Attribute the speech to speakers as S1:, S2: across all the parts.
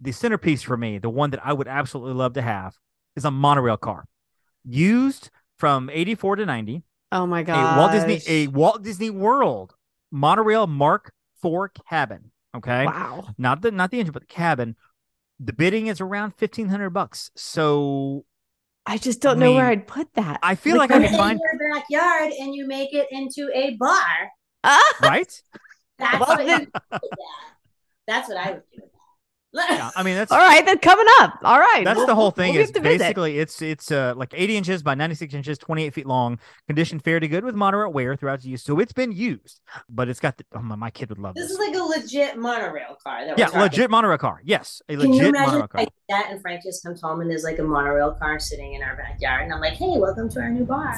S1: the centerpiece for me, the one that I would absolutely love to have, is a monorail car, used from '84 to '90.
S2: Oh my god! A.
S1: Walt Disney, a Walt Disney World monorail Mark IV cabin. Okay,
S2: Wow.
S1: not the not the engine, but the cabin. The bidding is around fifteen hundred bucks. So
S2: I just don't know where I'd put that.
S1: I feel like I
S3: Put
S1: could
S3: it in
S1: find
S3: your backyard and you make it into a bar.
S1: Right.
S3: That's what you do. That's what I would do.
S1: Yeah, I mean that's
S2: All right, then coming up. All right.
S1: That's
S2: we'll-
S1: the whole thing.
S2: we'll
S1: is
S2: get to visit.
S1: basically it's it's uh like 80 inches by 96 inches, 28 feet long, condition fair to good with moderate wear throughout its use. So it's been used, but it's got the oh my, my kid would love
S3: This
S1: this.
S3: is like a legit monorail car. That we're
S1: yeah,
S3: talking
S1: legit monorail car. Yes, a
S3: Can you
S1: legit
S3: imagine
S1: monorail car.
S3: I did that and Frank just comes home and there's like a monorail car sitting in our backyard and I'm like, hey, welcome to our new bar.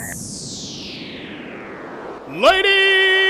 S4: Ladies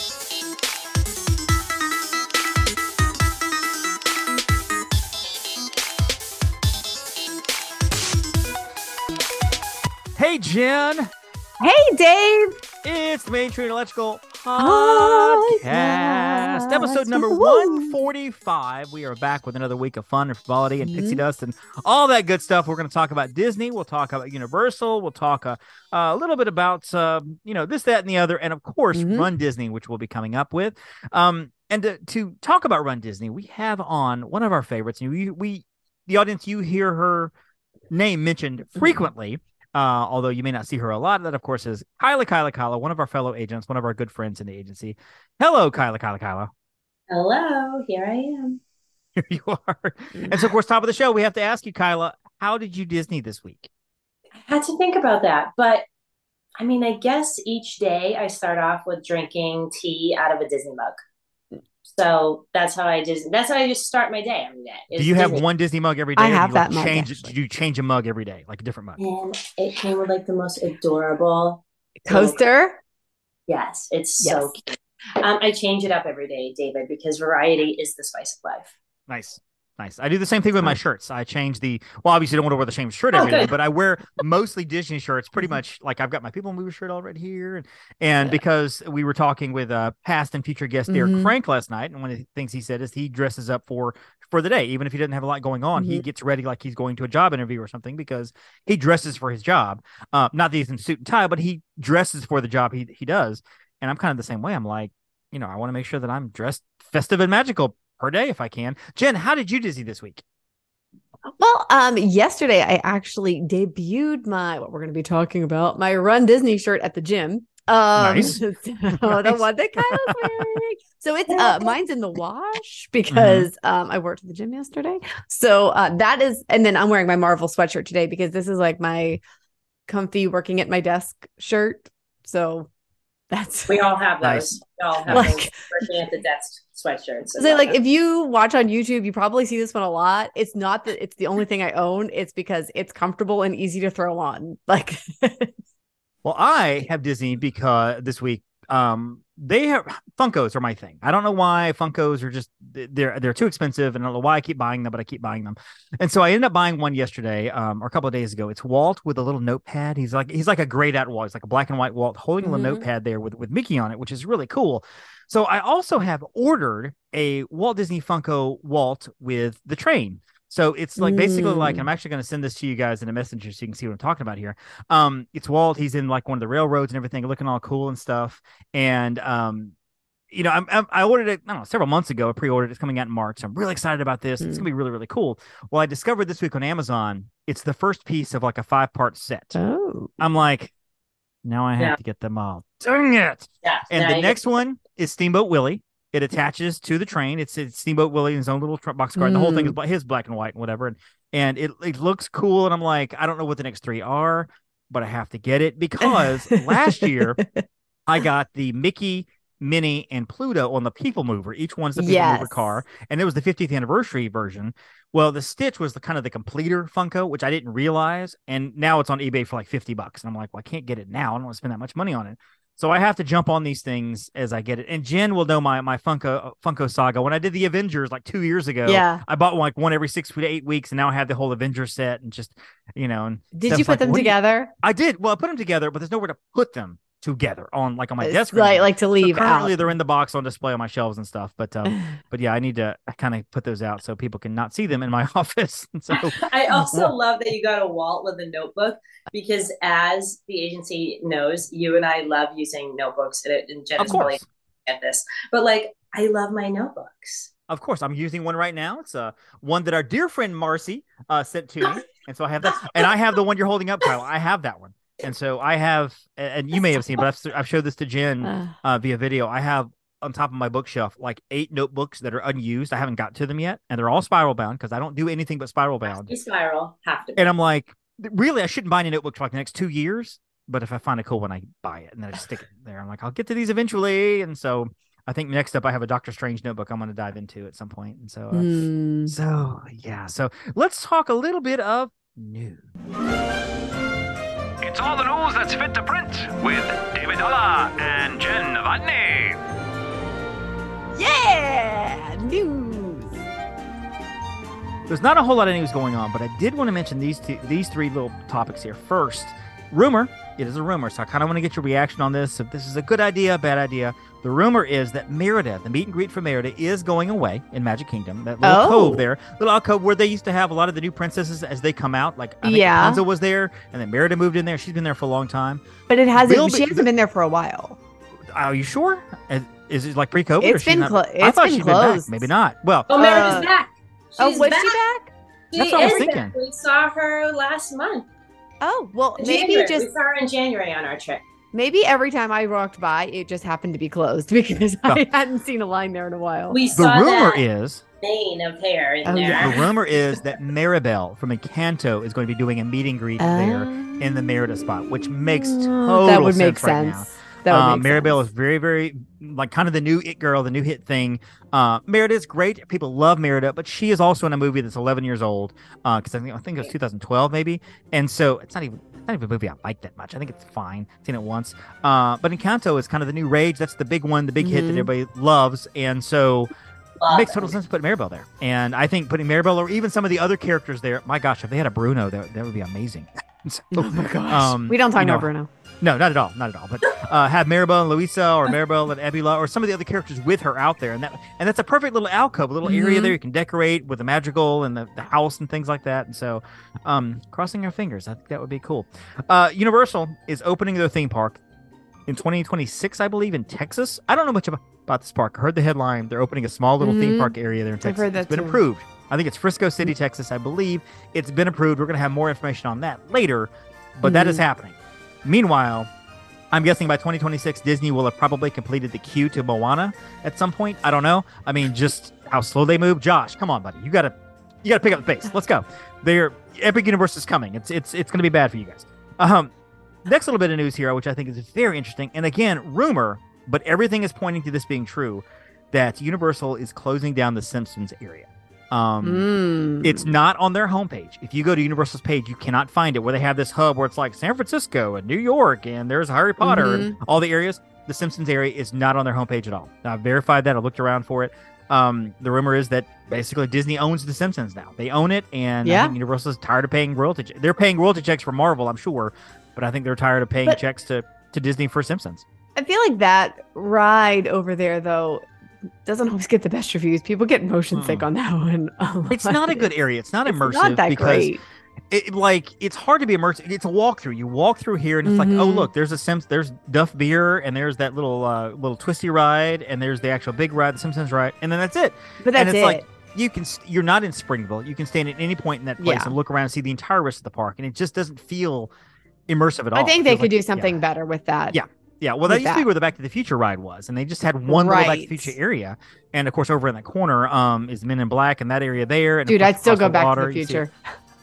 S1: Hey Jen,
S2: Hey, Dave.
S1: it's the Main Street Electrical
S2: Podcast.
S1: Podcast, episode number
S2: Woo.
S1: 145. We are back with another week of fun and frivolity and
S2: Mm-hmm.
S1: pixie dust and all that good stuff. We're going to talk about Disney. We'll talk about Universal. We'll talk a, a little bit about, uh, you know, this, that, and the other. And of course,
S2: Mhm.
S1: Run Disney, which we'll be coming up with. Um, and to, to talk about Run Disney, we have on one of our favorites. And we, we the audience, you hear her name mentioned
S2: Mm-hmm.
S1: Uh, although you may not see her a lot, that of course is Kyla Kyla Kyla, one of our fellow agents, one of our good friends in the agency. Hello, Kyla Kyla Kyla.
S3: Hello, here I am.
S1: Here you are. And so, of course, top of the show, we have to ask you, Kyla, how did you Disney this week?
S3: I had to think about that, but I mean, I guess each day I start off with drinking tea out of a Disney mug. So that's how I just that's how I just start my day every day.
S1: Do you have
S3: Disney.
S1: one Disney mug every day?
S2: I
S1: or do
S2: have
S1: you, like,
S2: that mug,
S1: Change,
S2: actually.
S1: do you change a mug every day, like a different mug?
S3: And it came with like the most adorable
S2: Coaster.
S3: Yes, it's so cute. Um, I change it up every day, David, because variety is the spice of life.
S1: Nice. Nice. I do the same thing with my shirts. I change the well, obviously, don't want to wear the same shirt
S3: Oh,
S1: every day, but I wear mostly Disney shirts. Pretty much like I've got my People Mover shirt all right here, and and because we were talking with uh past and future guest Derek
S2: Mhm.
S1: Frank last night, and one of the things he said is he dresses up for for the day, even if he doesn't have a lot going on, he
S2: Mhm.
S1: gets ready like he's going to a job interview or something because he dresses for his job. Uh, not that he's in suit and tie, but he dresses for the job he he does. And I'm kind of the same way. I'm like, you know, I want to make sure that I'm dressed festive and magical per day if I can. Jen, how did you Disney this week?
S2: Well, um, yesterday I actually debuted my what we're going to be talking about my Run Disney shirt at the gym. Um,
S1: Nice.
S2: so the one that Kyla's wearing. So it's uh, mine's in the wash
S1: Mm-hmm.
S2: because um, I worked at the gym yesterday. So uh, that is, and then I'm wearing my Marvel sweatshirt today because this is like my comfy working at my desk shirt. So that's
S3: We all have
S1: Nice.
S3: those. We all have
S2: Like-
S3: those working at the desk sweatshirts.
S2: So like if you watch on YouTube, you probably see this one a lot. It's not that it's the only thing I own. It's because it's comfortable and easy to throw on. Like
S1: Well, I have Disney because this week, um, they have Funkos are my thing. I don't know why Funkos are just they're they're too expensive, and I don't know why I keep buying them, but I keep buying them. And so I ended up buying one yesterday, um, or a couple of days ago. It's Walt with a little notepad. He's like he's like a grayed out Walt. He's like a black and white Walt holding a
S2: Mhm.
S1: little notepad there with with Mickey on it, which is really cool. So I also have ordered a Walt Disney Funko Walt with the train. So it's like basically like
S2: Mm.
S1: I'm actually going to send this to you guys in a messenger so you can see what I'm talking about here. Um, it's Walt. He's in like one of the railroads and everything, looking all cool and stuff. And um, you know, I'm, I'm I ordered it. I don't know, several months ago. I pre-ordered. It's coming out in March. I'm really excited about this. It's
S2: Mm.
S1: gonna be really really cool. Well, I discovered this week on Amazon. It's the first piece of like a five part set.
S2: oh,
S1: I'm like, now I have
S3: Yeah.
S1: to get them all. Dang it!
S3: yeah,
S1: And
S3: now
S1: the
S3: you-
S1: next one is Steamboat Willie. It attaches to the train. It's, it's Steamboat Willie in his own little box car. And the whole thing is mm. bla- his black and white and whatever. And and it it looks cool. And I'm like, I don't know what the next three are, but I have to get it because last year I got the Mickey Minnie, and Pluto on the People Mover. Each one's the People Mover car, and it was the 50th anniversary version. Well, the Stitch was the kind of the completer Funko, which I didn't realize, and now it's on eBay for like 50 bucks. And I'm like, well, I can't get it now. I don't want to spend that much money on it. So I have to jump on these things as I get it. And Jen will know my my Funko Funko saga. When I did the Avengers like two years ago,
S2: Yeah.
S1: I bought like one every six to eight weeks, and now I have the whole Avengers set and just you know. And
S2: Did you put
S1: like,
S2: them
S1: "What do you-"
S2: together?
S1: I did. Well, I put them together, but there's nowhere to put them together on like on my
S2: It's
S1: desk. or
S2: like
S1: anything.
S2: like to
S1: So
S2: leave
S1: currently
S2: out.
S1: they're in the box on display on my shelves and stuff. But um, but yeah, I need to kind of put those out so people can not see them in my office. And so
S3: I also love that you got a Walt with a notebook because, as the agency knows, you and I love using notebooks. And, it and Jen
S1: of
S3: is probably
S1: course.
S3: at this, but like I love my notebooks.
S1: Of course, I'm using one right now. It's uh, one that our dear friend Marcy uh, sent to me, and so I have that. And I have the one you're holding up, Kyle. I have that one, and so I have, and you may have seen, but I've, I've showed this to Jen
S2: Uh,
S1: uh, via video. I have on top of my bookshelf like eight notebooks that are unused. I haven't got to them yet, and they're all spiral bound because I don't do anything but spiral bound.
S3: Be spiral have to. Be.
S1: And I'm like, really, I shouldn't buy any notebooks for like the next two years. But if I find a cool one, I buy it and then I just stick it there. I'm like, I'll get to these eventually. And so I think next up, I have a Doctor Strange notebook I'm going to dive into at some point. And so, uh,
S2: hmm.
S1: so yeah. So let's talk a little bit of news.
S5: It's all the news that's fit to print with David Dollar and Jen Novotny.
S2: Yeah, news.
S1: There's not a whole lot of news going on, but I did want to mention these two, these three little topics here. First, rumor. It is a rumor, so I kind of want to get your reaction on this. If this is a good idea, bad idea. The rumor is that Merida, the meet and greet for Merida, is going away in Magic Kingdom. That little
S2: Oh.
S1: cove there, little alcove where they used to have a lot of the new princesses as they come out. Like I think
S2: Yeah.
S1: Rapunzel was there, and then Merida moved in there. She's been there for a long time.
S2: But it hasn't.
S1: Will
S2: she hasn't been there for a while.
S1: Are you sure? Is, is it like pre-COVID? or
S2: It's
S1: she's
S2: been
S1: not-
S2: clo-
S1: I thought
S2: been
S1: she'd been back. Maybe not. Well,
S3: oh, Merida's
S2: uh,
S3: back.
S2: oh,
S3: She's
S2: was
S3: back.
S2: she back?
S3: She
S1: That's what I was thinking.
S3: back. We saw her last month.
S2: Oh, well,
S3: In
S2: maybe
S3: January.
S2: just
S3: we saw her in January on our trip.
S2: maybe every time I walked by, it just happened to be closed because
S1: Oh.
S2: I hadn't seen a line there in a while.
S3: We
S1: the
S3: saw
S1: rumor
S3: that
S1: is
S3: mane of hair in
S2: Oh,
S3: there.
S2: yeah.
S1: the rumor is that Mirabel from Encanto is going to be doing a meet and greet there in the Merida spot, which makes
S2: Oh,
S1: total
S2: that would
S1: sense
S2: make
S1: right now.
S2: Sense. That would
S1: Um,
S2: make
S1: Mirabel
S2: sense.
S1: is very, very like kind of the new it girl, the new hit thing. Uh, Merida is great. People love Merida, but she is also in a movie that's 11 years old. Because I think I think it was 2012 maybe, and so it's not even it's not even a movie I like that much. I think it's fine. Seen it once. Uh, but Encanto is kind of the new rage. That's the big one, the big hit that
S2: Mhm.
S1: everybody loves, and so.
S3: Love
S1: It makes
S3: it.
S1: total sense to put Mirabel there. And I think putting Mirabel or even some of the other characters there, my gosh, if they had a Bruno, that, that would be amazing. So,
S2: Oh my gosh.
S1: um,
S2: we don't talk
S1: you know,
S2: about Bruno.
S1: No, not at all, not at all. But uh, have Mirabel and Luisa or Mirabel and Ebula or some of the other characters with her out there, and that and that's a perfect little alcove, a little area
S2: Mhm.
S1: there you can decorate with the magical and the, the house and things like that. And so, um, crossing our fingers, I think that would be cool. Uh, Universal is opening their theme park in 2026, I believe, in Texas. I don't know much about, about this park. I heard the headline. They're opening a small little theme
S2: Mhm.
S1: park area there in Texas.
S2: I've heard that
S1: it's been
S2: too.
S1: approved. I think it's Frisco City, Texas. I believe it's been approved. We're going to have more information on that later, but that is
S2: Mm-hmm.
S1: happening. Meanwhile, I'm guessing by 2026, Disney will have probably completed the queue to Moana at some point. I don't know. I mean, just how slow they move. Josh, come on, buddy. You gotta, you gotta pick up the pace. Let's go. They're Epic Universe is coming. It's it's it's gonna be bad for you guys. Um, next little bit of news here, which I think is very interesting, and again, rumor, but everything is pointing to this being true, that Universal is closing down the Simpsons area. Um,
S2: Mm.
S1: it's not on their homepage. If you go to Universal's page, you cannot find it where they have this hub where it's like San Francisco and New York and there's Harry Potter
S2: Mm-hmm.
S1: all the areas. The Simpsons area is not on their homepage at all. Now, I've verified that. I looked around for it. Um, the rumor is that basically Disney owns The Simpsons now. They own it, and I
S2: Yeah.
S1: Universal is tired of paying royalty. che- They're paying royalty checks for Marvel, I'm sure, but I think they're tired of paying
S2: But-
S1: checks to to Disney for Simpsons.
S2: I feel like that ride over there though doesn't always get the best reviews. People get motion sick
S1: Mm.
S2: on that one.
S1: It's not a good area. It's not
S2: It's
S1: immersive
S2: not that
S1: because
S2: great.
S1: it like it's hard to be immersive. It's a walkthrough. You walk through here, and it's like, oh
S2: Mhm.
S1: look, there's a Sims, there's Duff Beer, and there's that little uh, little twisty ride, and there's the actual big ride, the Simpsons ride, and then that's it.
S2: But that's
S1: and it's
S2: it.
S1: like you can st- you're not in Springfield. You can stand at any point in that place
S2: Yeah.
S1: and look around and see the entire rest of the park, and it just doesn't feel immersive at all.
S2: I think they could
S1: like-
S2: do
S1: yeah.
S2: something better with that.
S1: Yeah. Yeah, well, that
S2: with
S1: used to be where the Back to the Future ride was, and they just had one little Back to the Future area, and of course over in that corner um is Men in Black and that area there. And
S2: Dude, I'd still go back
S1: water,
S2: to the future.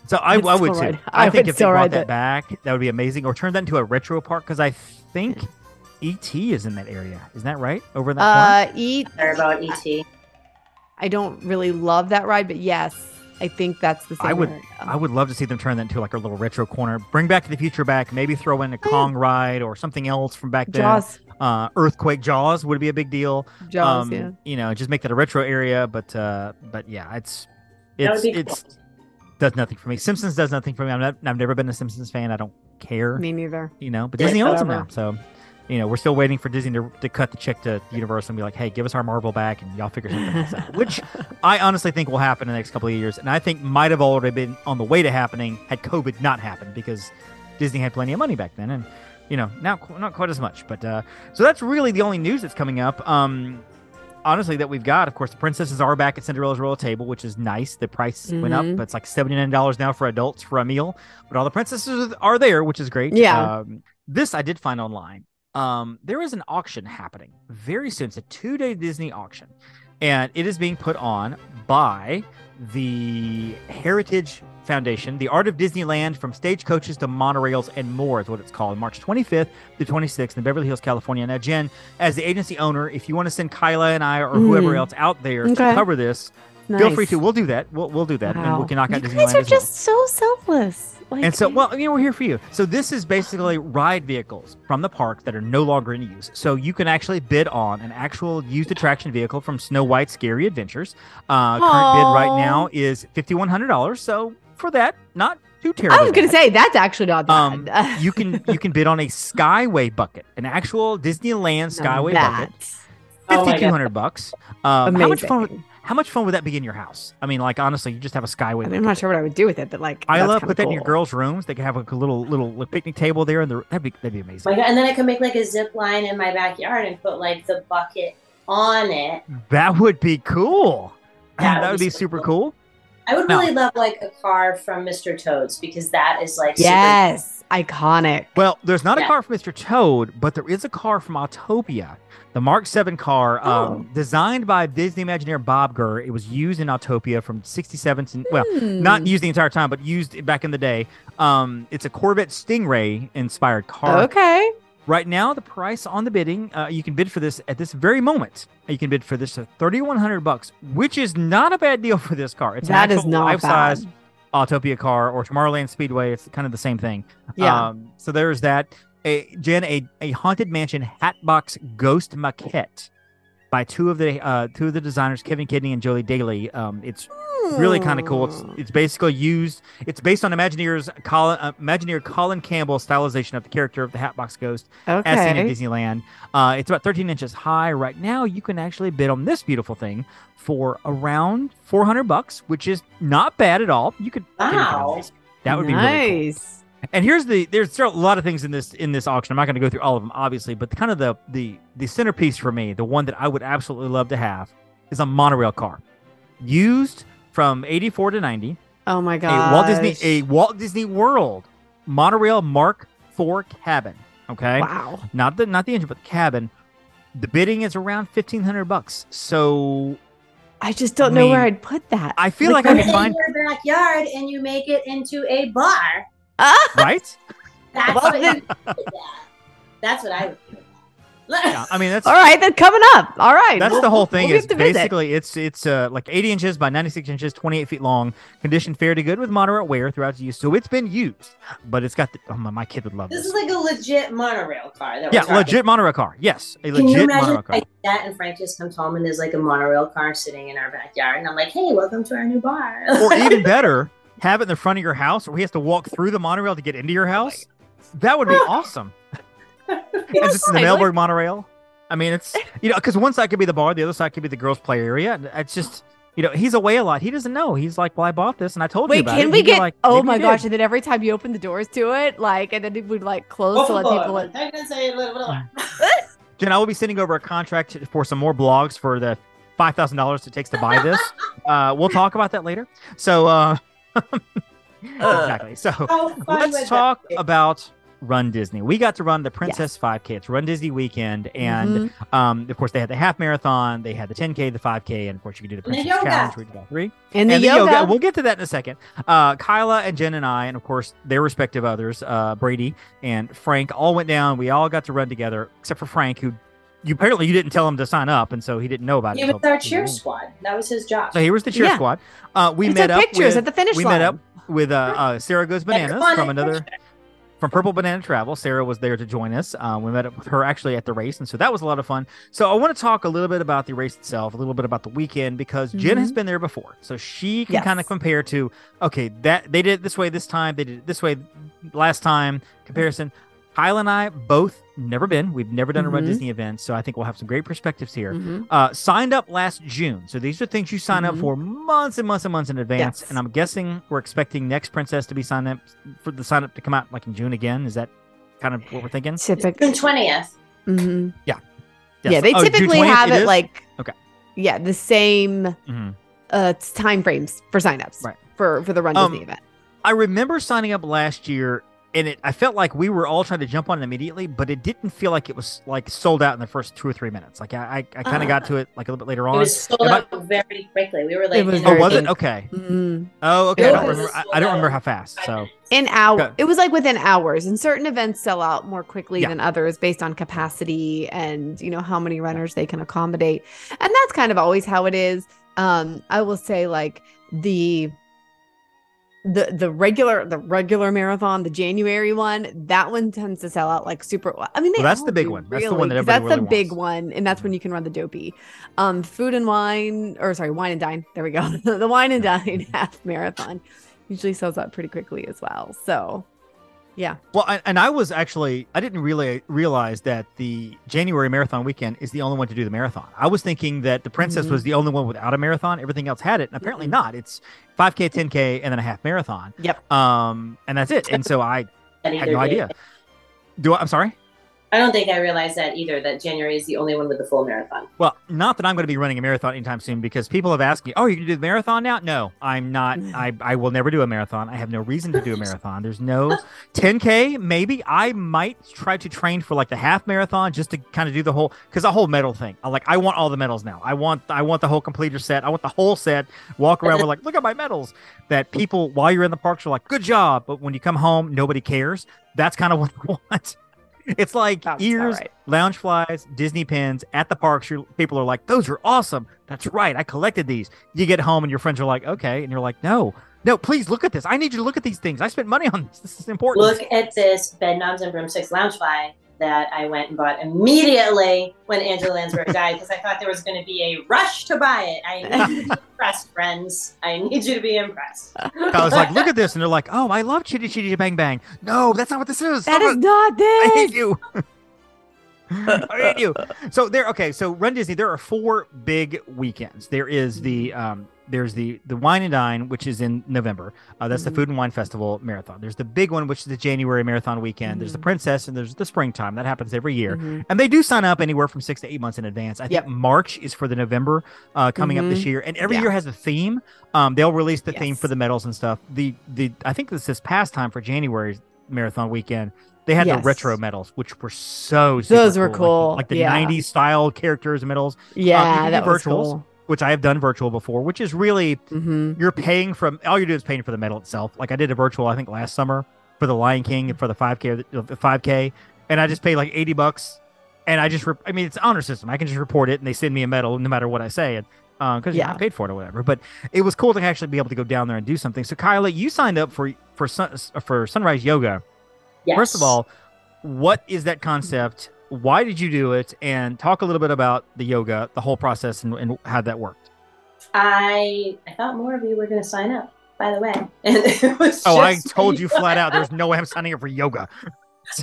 S1: So I,
S2: I'd
S1: I too.
S2: ride-
S1: I,
S2: I
S1: think if they
S2: still
S1: brought that
S2: that.
S1: back, that would be amazing. Or turn that into a retro park because I think ET is in that area. Isn't that right? Over in that?
S2: Uh, eat.
S3: Sorry about E ET.
S2: I don't really love that ride, but yes, I think that's the same.
S1: I would-
S2: ride.
S1: I would love to see them turn that into like a little retro corner. Bring Back to the Future back. Maybe throw in a Kong ride or something else from back then.
S2: Jaws.
S1: Uh, Earthquake Jaws would be a big deal.
S2: Jaws.
S1: um,
S2: yeah.
S1: You know, just make that a retro area. But uh, but yeah, it's
S3: That would
S1: it's
S3: cool.
S1: it's does nothing for me. Simpsons does nothing for me. I'm not. I've never been a Simpsons fan. I don't care.
S2: Me neither.
S1: you know, but
S3: Yeah,
S1: Disney owns them now. So, you know, we're still waiting for Disney to, to cut the check to Universal and be like, hey, give us our Marvel back and y'all figure something else out. Which I honestly think will happen in the next couple of years. And I think might have already been on the way to happening had COVID not happened because Disney had plenty of money back then. And, you know, now not quite as much. But uh, so that's really the only news that's coming up. Um, honestly, that we've got. Of course, the princesses are back at Cinderella's Royal Table, which is nice. The price went up,
S2: Mhm.
S1: but it's like $79 now for adults for a meal. But all the princesses are there, which is great.
S2: Yeah.
S1: Um, this I did find online. Um, there is an auction happening very soon. It's a two day Disney auction, and it is being put on by the Heritage Foundation, the Art of Disneyland from stagecoaches to monorails and more is what it's called. March 25th to 26th in Beverly Hills, California. Now, Jen, as the agency owner, if you want to send Kyla and I or whoever
S2: Mm.
S1: else out there
S2: Okay.
S1: to cover this, feel free to. We'll do that. We'll, we'll do that, and we can knock out
S2: you
S1: Disneyland
S2: guys are
S1: as well.
S2: just so selfless. Like,
S1: And so, well, you know, we're here for you. So this is basically ride vehicles from the park that are no longer in use. So you can actually bid on an actual used attraction vehicle from Snow White's Scary Adventures. Uh, current bid right now is fifty one hundred dollars. So for that, not too terrible.
S2: I was gonna say that's actually not bad.
S1: Um, you can you can bid on a Skyway bucket, an actual Disneyland Skyway bucket,
S2: that-
S3: Oh my
S1: fifty two hundred bucks. Um, how much fun? Would,
S2: Amazing.
S1: how much fun would that be in your house? I mean, like honestly, you just have a Skyway.
S2: I mean, I'm not sure what I would do with it, but like,
S1: I love
S2: kinda
S1: put that in your girls' rooms. They could have like a little little picnic table there, and the, that'd be that'd be amazing.
S3: My God. And then I could make like a zip line in my backyard and put like the bucket on it.
S1: That would be cool.
S3: That
S1: That,
S3: would
S1: would
S3: be
S1: be super
S3: cool.
S1: cool.
S3: I would
S1: No.
S3: really love like a car from Mr. Toads because that is like super
S2: Yes, iconic.
S1: Well, there's not a car from Mr. Toad, but there is a car from Autopia, the Mark Seven car,
S2: Oh.
S1: um, designed by Disney Imagineer Bob Gurr. It was used in Autopia from '67 to well, not
S2: Hmm.
S1: used the entire time, but used back in the day. Um, it's a Corvette Stingray inspired car.
S2: Okay.
S1: Right now, the price on the bidding, uh, you can bid for this at this very moment. You can bid for this at thirty one hundred bucks, which is not a bad deal for this car. It's
S2: That
S1: an
S2: not
S1: life-size. Autopia car or Tomorrowland Speedway. It's kind of the same thing.
S2: Yeah.
S1: Um, so there's that. A Jen, a, a haunted mansion Hatbox Ghost maquette by two of the uh, two of the designers, Kevin Kidney and Jody Daily. Um, it's really kind of cool. It's
S2: Hmm.
S1: it's basically used. It's based on Imagineer's Colin, uh, Imagineer Colin Campbell stylization of the character of the Hatbox Ghost
S2: okay.
S1: as seen at Disneyland. Uh, it's about 13 inches high right now. You can actually bid on this beautiful thing for around 400 bucks, which is not bad at all. You could
S3: Wow.
S1: That would be really cool. And here's the there's still a lot of things in this in this auction. I'm not going to go through all of them, obviously, but kind of the the the centerpiece for me, the one that I would absolutely love to have, is a monorail car, used from 84 to 90.
S2: Oh my
S1: A
S2: god.
S1: Walt Disney a Walt Disney World monorail Mark IV cabin. Okay,
S2: Wow.
S1: not the not the engine, but the cabin. The bidding is around 1500 bucks. So
S2: I just don't
S1: I
S2: know where I'd put that.
S1: I feel like I
S3: Put
S1: can
S3: it
S1: find
S3: in your backyard and you make it into a bar.
S1: Right.
S3: That's
S2: Well,
S3: what
S2: then-
S3: do with that. That's what I would do.
S1: Yeah, I mean that's
S2: All right, then coming up. All right.
S1: That's
S2: we'll-
S1: the whole thing.
S2: we'll
S1: is
S2: get to visit.
S1: basically it's it's uh like 80 inches by 96 inches, 28 feet long, condition fair to good with moderate wear throughout its use. So it's been used, but it's got the oh my, my kid would love
S3: This
S1: this.
S3: is like a legit monorail car. That
S1: yeah,
S3: talking
S1: legit monorail car. Yes, a
S3: Can you
S1: legit
S3: imagine
S1: monorail car.
S3: like that and Frank just comes home and there's like a monorail car sitting in our backyard and I'm like, hey, welcome to our new bar.
S1: or even better, have it in the front of your house, or he has to walk through the monorail to get into your house. That would be awesome. And just in the
S2: fine,
S1: Melberg monorail. I mean, it's you know because one side could be the bar, the other side could be the girls' play area. It's just you know he's away a lot. He doesn't know. He's like, well, I bought this and I told you
S2: Wait,
S1: about
S2: can
S1: it.
S2: we
S1: He'd be
S2: get?
S1: like,
S2: oh my gosh! And then every time you open the doors to it, like, and then it would like close to let people in.
S1: Jen, I will be sending over a contract for some more blogs for the five thousand dollars it takes to buy this. uh, we'll talk about that later. So, uh, exactly. So,
S3: How fun would
S1: let's talk about Run Disney. We got to run the Princess 5K. It's Run Disney weekend, and
S2: Mhm.
S1: um, of course they had the half marathon, they had the 10K, the 5K, and of course you could do the
S3: And the
S1: Princess. Challenge. We did all three
S2: and the
S1: and
S2: yoga.
S1: We'll get to that in a second. Uh, Kyla and Jen and I, and of course their respective others, uh, Brady and Frank, all went down. We all got to run together, except for Frank, who you apparently you didn't tell him to sign up, and so he didn't know about it.
S3: He
S1: was
S3: our cheer squad. That was his job.
S1: So he was the cheer
S2: Yeah.
S1: squad. Uh, we
S2: We
S1: met
S2: took
S1: up
S2: pictures
S1: with,
S2: at the finish
S1: we
S2: line.
S1: met up with uh, uh, Sarah Goes Bananas from another
S3: picture.
S1: from Purple Banana Travel. Sarah was there to join us. Um, we met up with her actually at the race, and so that was a lot of fun. So I want to talk a little bit about the race itself, a little bit about the weekend because Jen has
S2: Mhm.
S1: been there before, so she can
S2: Yes.
S1: kind of compare to okay that they did it this way this time, they did it this way last time. Comparison. Kyle and I both never been. We've never done a Run
S2: Mhm.
S1: Disney event, so I think we'll have some great perspectives here.
S2: Mhm.
S1: Uh, signed up last June, so these are things you sign up
S2: Mhm.
S1: for months and months and months in advance.
S2: Yes.
S1: And I'm guessing we're expecting next Princess to be signed up for the sign up to come out like in June again. Is that kind of what we're thinking?
S2: Typic-
S3: June twentieth.
S2: Mhm.
S1: Yes.
S2: Yeah, they
S1: Oh,
S2: typically
S1: 20th
S2: have it like
S1: Okay.
S2: Yeah, the same
S1: Mhm.
S2: uh time frames for signups
S1: Right.
S2: for for the Run
S1: Um,
S2: Disney event.
S1: I remember signing up last year, and it I felt like we were all trying to jump on it immediately, but it didn't feel like it was like sold out in the first two or three minutes. Like I I, I kind of got to it like a little bit later
S3: It
S1: on.
S3: was sold
S1: I-
S3: out very quickly. We were like,
S2: It was
S1: Oh, was it? Okay.
S2: Mhm.
S1: Oh, okay. I don't remember. I, I don't remember how fast. So.
S2: In hour, it was like within hours, and certain events sell out more quickly
S1: Yeah.
S2: than others based on capacity and you know how many runners they can accommodate, and that's kind of always how it is. Um, I will say like the the the regular the regular marathon, the January one, that one tends to sell out like super. well. I mean,
S1: Well, that's the big one. That's the one that
S2: That's the
S1: really
S2: big
S1: wants.
S2: one, and that's when you can run the dopey. Um, food and wine, or sorry, wine and dine. There we go. the wine and dine half marathon usually sells out pretty quickly as well. So, yeah.
S1: Well, I, and I was actually I didn't really realize that the January marathon weekend is the only one to do the marathon. I was thinking that the Princess
S2: Mhm.
S1: was the only one without a marathon. Everything else had it, and apparently
S2: Mhm.
S1: not. It's 5K, 10K, and then a half marathon.
S2: Yep.
S1: Um, and that's it. And so I had no idea. Do I, I'm sorry.
S3: I don't think I realized that either. That January is the only one with the full marathon.
S1: Well, not that I'm going to be running a marathon anytime soon because people have asked me, "Oh, you're going to do the marathon now?" No, I'm not. Mm. I I will never do a marathon. I have no reason to do a marathon. There's no 10k. Maybe I might try to train for like the half marathon just to kind of do the whole because the whole medal thing. I like I want all the medals now. I want I want the whole completer set. I want the whole set. Walk around with like, look at my medals. That people while you're in the parks are like, good job, but when you come home, nobody cares. That's kind of what I want. It's like
S2: Sounds
S1: ears,
S2: right.
S1: lounge flies, Disney pins at the parks. Your people are like, "Those are awesome." That's right. I collected these. You get home and your friends are like, "Okay," and you're like, "No, no, please look at this. I need you to look at these things. I spent money on this. This is important."
S3: Look at this bed knobs and broomsticks loungefly that I went and bought immediately when Angela Lansbury died because I thought there was going to be a rush to buy it. I need you to be impressed, friends. I need you to be impressed.
S1: I was like, "Look at this," and they're like, "Oh, I love Chitty Chitty Bang Bang." No, that's not what this is.
S2: That
S1: Stop
S2: is
S1: it.
S2: not this.
S1: I hate you. I hate you. So there, okay. So Run Disney. There are four big weekends. There is the um, there's the the Wine and Dine, which is in November. Uh, that's
S2: Mhm.
S1: the Food and Wine Festival marathon. There's the big one, which is the January marathon weekend. There's the
S2: Mhm.
S1: Princess, and there's the springtime. That happens every year.
S2: Mhm.
S1: And they do sign up anywhere from six to eight months in advance. I think
S2: Yep.
S1: March is for the November uh, coming up this
S2: Mhm.
S1: year, and every
S2: Yeah.
S1: year has a theme. Um, they'll release the theme for the medals and stuff. The the I think this this past time for January's marathon weekend, they had the retro medals, which were so super
S2: Those were
S1: Like the-
S2: cool.
S1: like the,
S2: Yeah.
S1: '90s style characters medals,
S2: Yeah,
S1: can do
S2: that was cool.
S1: Which I have done virtual before. Which is really
S2: hmm
S1: you're paying from all you're doing is paying for the medal itself. Like I did a virtual, I think last summer for the Lion King and for the 5K, the 5K, and I just paid like 80 bucks. And I just, re- I mean, it's honor system. I can just report it and they send me a medal no matter what I say. And, because
S2: Yeah.
S1: I paid for it or whatever, but it was cool to actually be able to go down there and do something. So, Kyla, you signed up for for sun, for Sunrise Yoga.
S3: Yes.
S1: First of all, what is that concept? Why did you do it? And talk a little bit about the yoga, the whole process, and, and how that worked.
S3: I I thought more of you were going to sign up. By the way, and it was
S1: Oh, I told you flat out. There's no way I'm signing up for yoga.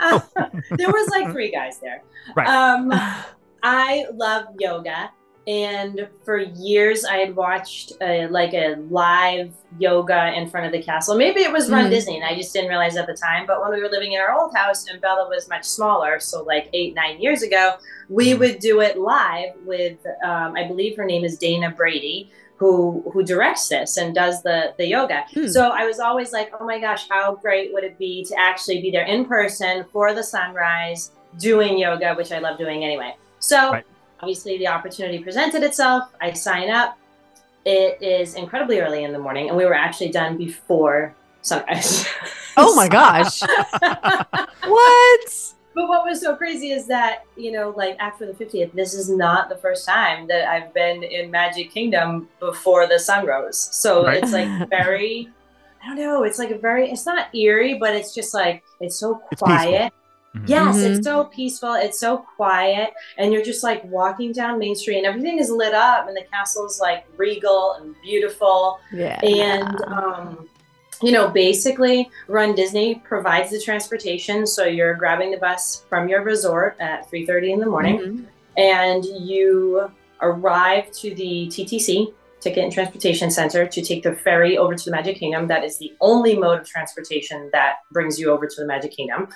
S3: Uh, there was like three guys there.
S1: Right.
S3: Um, I love yoga, and for years I had watched a, like a live yoga in front of the castle. Maybe it was Run
S2: Mhm.
S3: Disney, and I just didn't realize at the time. But when we were living in our old house and Bella was much smaller, so like eight nine years ago, we
S1: Mhm.
S3: would do it live with um, I believe her name is Dana Brady. who who directs this and does the the yoga.
S2: Hmm.
S3: So I was always like, oh my gosh, how great would it be to actually be there in person for the sunrise doing yoga, which I love doing anyway. So
S1: Right.
S3: Obviously the opportunity presented itself. I sign up. It is incredibly early in the morning, and we were actually done before sunrise.
S2: Oh my gosh. what?
S3: But what was so crazy is that, you know, like after the 50th, this is not the first time that I've been in Magic Kingdom before the sun rose. So
S1: Right.
S3: it's like very, I don't know, it's like a very, it's not eerie, but it's just like, it's so quiet.
S1: Mhm.
S3: Yes,
S2: Mhm.
S3: it's so peaceful. It's so quiet. And you're just like walking down Main Street and everything is lit up and the castle's like regal and beautiful
S2: Yeah.
S3: and um, you know basically run disney provides the transportation so you're grabbing the bus from your resort at 3.30 in the morning
S2: Mhm.
S3: and you arrive to the ttc ticket and transportation center to take the ferry over to the magic kingdom that is the only mode of transportation that brings you over to the magic kingdom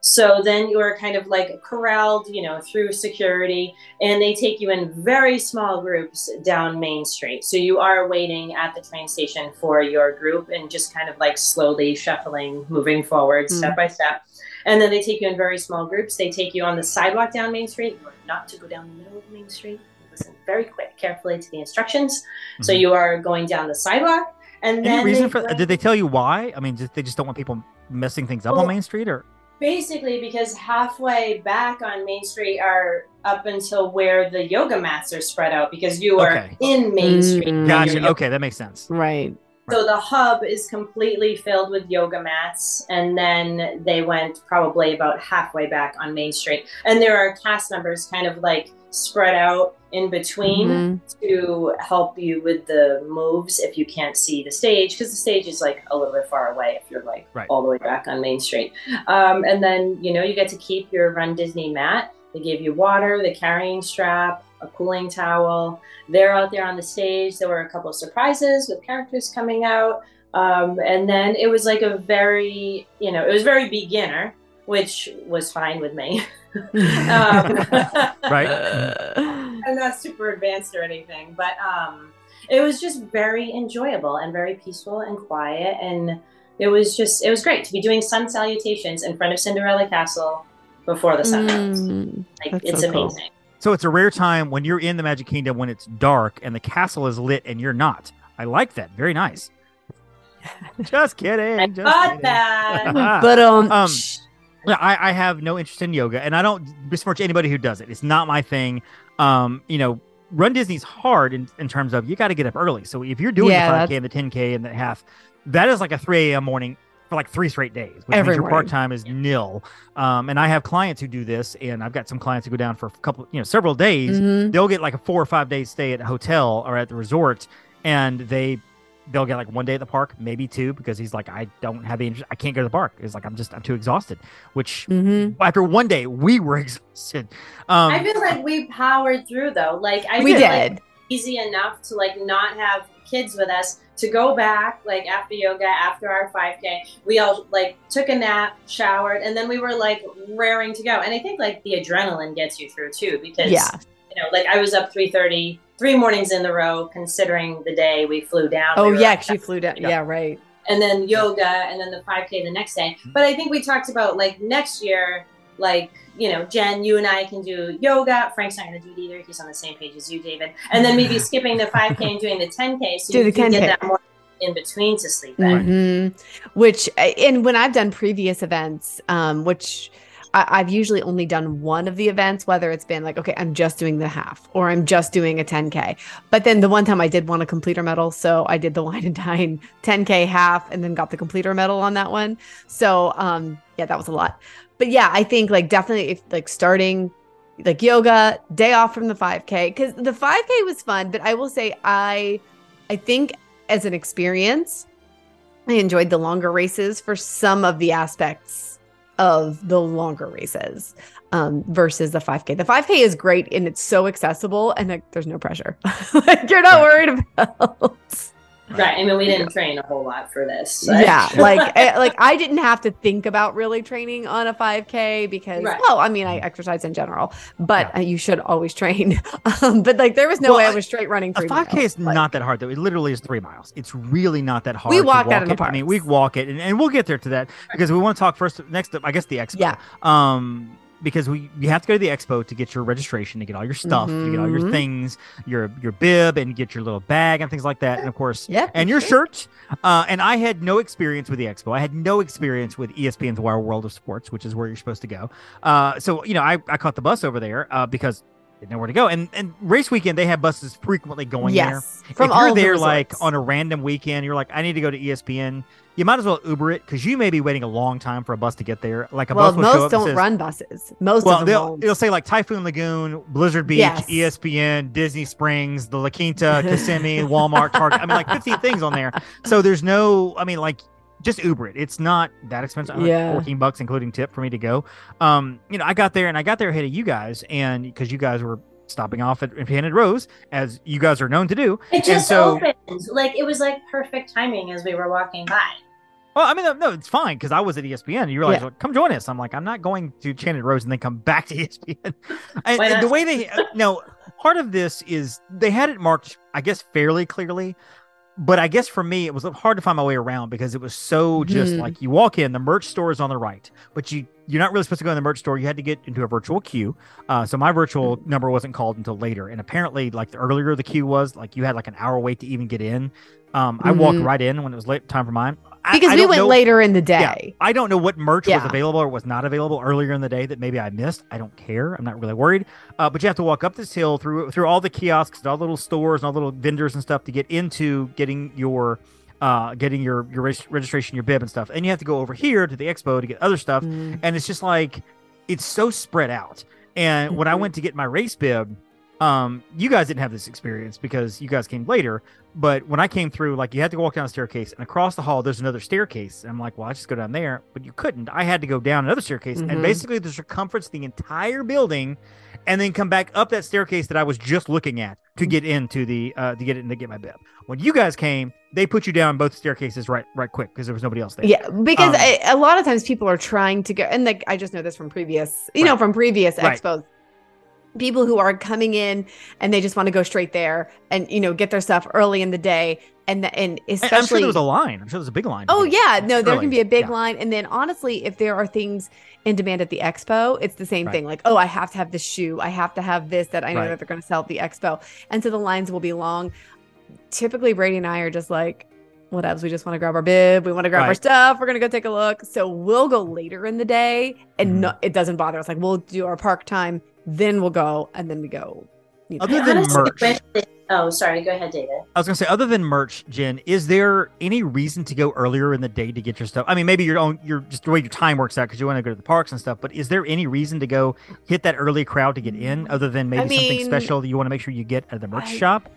S3: so then you're kind of like corralled you know through security and they take you in very small groups down Main Street. So you are waiting at the train station for your group and just kind of like slowly shuffling, moving forward
S2: Mm.
S3: step by step. And then they take you in very small groups. They take you on the sidewalk down Main Street. You are not to go down the middle of Main Street. Listen very quick, carefully to the instructions. So
S1: Mhm.
S3: you are going down the sidewalk. And then
S1: Any reason for Did they tell you why? I mean, just, they just don't want people messing things up
S3: Well,
S1: on Main Street, or
S3: Basically, because halfway back on Main Street are up until where the yoga mats are spread out because you are
S1: Okay.
S3: in Main Street.
S2: Mm.
S3: doing
S1: gotcha. Okay, that makes sense.
S2: Right.
S3: So the hub is completely filled with yoga mats, and then they went probably about halfway back on Main Street. And there are cast members kind of like spread out in between
S2: Mhm.
S3: to help you with the moves if you can't see the stage, because the stage is like a little bit far away if you're like
S1: Right.
S3: all the way back on Main Street. Um, and then you know you get to keep your Run Disney mat. They give you water, the carrying strap, a cooling towel. They're out there on the stage. There were a couple of surprises with characters coming out. Um, and then it was like a very, you know, it was very beginner, which was fine with me. um,
S1: Right.
S3: I'm not super advanced or anything, but um, it was just very enjoyable and very peaceful and quiet. And it was just, it was great to be doing sun salutations in front of Cinderella Castle before the sun rose.
S2: Mm.
S3: Like, it's
S2: so cool.
S3: amazing.
S1: So it's a rare time when you're in the Magic Kingdom when it's dark and the castle is lit and you're not. I like that. Very nice. Just kidding.
S3: I
S1: just
S3: got
S1: kidding.
S3: that.
S2: But um,
S1: Um, Yeah, I, I have no interest in yoga, and I don't besmirch anybody who does it. It's not my thing. Um, you know, Run Disney's hard in, in terms of you got to get up early. So if you're doing
S2: Yeah,
S1: the 5K and the 10K and the half, that is like a 3 a.m. morning for like three straight days, which
S2: Every
S1: means your part time is nil. Um, and I have clients who do this, and I've got some clients who go down for a couple, you know, several days.
S2: mhm.
S1: They'll get like a four or five day stay at a hotel or at the resort, and they they'll get like one day at the park, maybe two, because he's like, I don't have the interest. I can't go to the park. It's like I'm just I'm too exhausted. Which
S2: Mhm.
S1: after one day we were exhausted. Um,
S3: I feel like we powered through though. Like I
S2: we
S3: feel like
S2: did.
S3: easy enough to like not have kids with us to go back like after yoga after our 5k we all like took a nap showered and then we were like raring to go and i think like the adrenaline gets you through too because
S2: Yeah.
S3: you know like i was up 3.30 three mornings in the row considering the day we flew down
S2: Oh
S3: We
S2: yeah,
S3: up
S2: 'cause you flew down.
S1: Yeah.
S2: Yeah, right.
S3: and then yoga and then the 5k the next day but i think we talked about like next year like you know jen you and i can do yoga frank's not going to do it either he's on the same page as you david and then maybe skipping the 5k and doing the 10k so
S2: Do
S3: you
S2: the
S3: can
S2: 10K.
S3: get that more in between to sleep in.
S2: Mhm. Which, and when I've done previous events, um, which I, I've usually only done one of the events, whether it's been like, okay, I'm just doing the half or I'm just doing a 10K. But then the one time I did want a completer medal. So I did the wine and dine 10K half and then got the completer medal on that one. So, um, yeah, that was a lot. But yeah, I think like definitely if like starting like yoga, day off from the 5K, because the 5K was fun. But I will say, I, I think as an experience, I enjoyed the longer races for some of the aspects of the longer races um, versus the 5K. The 5K is great and it's so accessible and like, there's no pressure. like you're not worried about.
S3: Right. I mean, we didn't train a whole lot for this. so-
S2: yeah like eh, like i didn't have to think about really training on a 5k because
S3: Right.
S2: well i mean i exercise in general but uh, you should always train um, but like there was no
S1: Well,
S2: way i
S1: I-
S2: was straight running
S1: A
S2: three
S1: 5K
S2: miles.
S1: is
S2: Like,
S1: not that hard though. It literally is three miles. It's really not that hard.
S2: We
S1: to
S2: walk that
S1: walk
S2: in the
S1: it. I mean, we walk it, and, and we'll get there to that because we want to talk first. Next, up, I guess the expo.
S2: Yeah.
S1: Um, because we you have to go to the expo to get your registration, to get all your stuff, to get all your
S2: Mhm.
S1: things, your your bib, and get your little bag and things like that. And of course,
S2: yeah
S1: and your
S2: sure.
S1: shirt. Uh, and I had no experience with the expo. I had no experience with ESPN's Wild World of Sports, which is where you're supposed to go. Uh, so you know, I, I caught the bus over there uh, because didn't know where to go. And and race weekend they have buses frequently going there.
S2: from
S1: if you're
S2: the
S1: there like on a random weekend, you're like, I need to go to ESPN. You might as well Uber it because you may be waiting a long time for a bus to get there. Like a
S2: well
S1: bus will
S2: most don't
S1: says-
S2: run buses most
S1: well,
S2: of them
S1: they'll,
S2: won't.
S1: it'll say like Typhoon Lagoon, Blizzard Beach,
S2: Yes.
S1: ESPN, Disney Springs, the La Quinta, Kissimmee, Walmart, Target. I mean, like 15 things on there. So there's no, I mean, like just Uber it. It's not that expensive. Like
S2: Yeah.
S1: 14 bucks, including tip for me to go. Um, you know, I got there and I got there ahead of you guys, and because you guys were stopping off at Painted Rose, as you guys are known to do.
S3: It
S1: And
S3: just
S1: so-
S3: opened. Like it was like perfect timing as we were walking by.
S1: Well, I mean, no, no, it's fine because I was at ESPN. And you realize,
S2: Yeah.
S1: well, come join us. I'm like, I'm not going to Chanted Rose and then come back to ESPN. and, and the way they, no, part of this is they had it marked, I guess, fairly clearly. But I guess for me, it was hard to find my way around because it was so just
S2: Mhm.
S1: like you walk in, the merch store is on the right, but you you're not really supposed to go in the merch store. You had to get into a virtual queue. Uh, so my virtual number wasn't called until later, and apparently, like the earlier the queue was, like you had like an hour wait to even get in. Um, I walked
S2: Mhm.
S1: right in when it was late time for mine
S2: because
S1: I
S2: we went
S1: know-
S2: later in the
S1: Yeah.
S2: day
S1: I don't know what merch was available or was not available earlier in the day that maybe I missed. I don't care. I'm not really worried. Uh, but you have to walk up this hill through through all the kiosks, all the little stores, and all the little vendors and stuff to get into getting your uh getting your your reg- registration, your bib and stuff. And you have to go over here to the expo to get other stuff.
S2: Mm.
S1: And it's just like it's so spread out. And when I
S2: Mhm.
S1: went to get my race bib, um, you guys didn't have this experience because you guys came later. But when I came through, like you had to walk down a staircase, and across the hall there's another staircase. And I'm like, well, I just go down there, but you couldn't. I had to go down another staircase, and
S2: Mhm.
S1: basically the circumference of the entire building, and then come back up that staircase that I was just looking at to get into the uh to get in to get my bib. When you guys came, they put you down both staircases right right quick because there was nobody else there.
S2: Yeah, because
S1: Um,
S2: I- a lot of times people are trying to go, and like I just know this from previous, you know, from previous
S1: Right.
S2: expos. People who are coming in and they just want to go straight there and you know get their stuff early in the day, and the, and especially
S1: I'm sure there was a line. I'm sure there was a big line.
S2: Oh yeah, no, there
S1: early.
S2: can be a big
S1: Yeah.
S2: line, and then honestly, if there are things in demand at the expo, it's the same
S1: Right.
S2: thing. Like, oh, I have to have this shoe, I have to have this that I know
S1: Right.
S2: that they're going to sell at the expo, and so the lines will be long. Typically, Brady and I are just like, what else? We just want to grab our bib, we want to grab our stuff, we're gonna go take a look. So we'll go later in the day, and
S1: Mhm.
S2: no, it doesn't bother us. Like we'll do our park time, then we'll go, and then we go. You know.
S1: Other than
S3: honestly
S1: merch.
S3: wish- Oh, sorry. Go ahead, David.
S1: I was gonna say, other than merch, Jen, is there any reason to go earlier in the day to get your stuff? I mean, maybe your own, your just the way your time works out because you want to go to the parks and stuff. But is there any reason to go hit that early crowd to get in, other than maybe something
S2: mean,
S1: special that you want to make sure you get at the merch
S2: I-
S1: shop?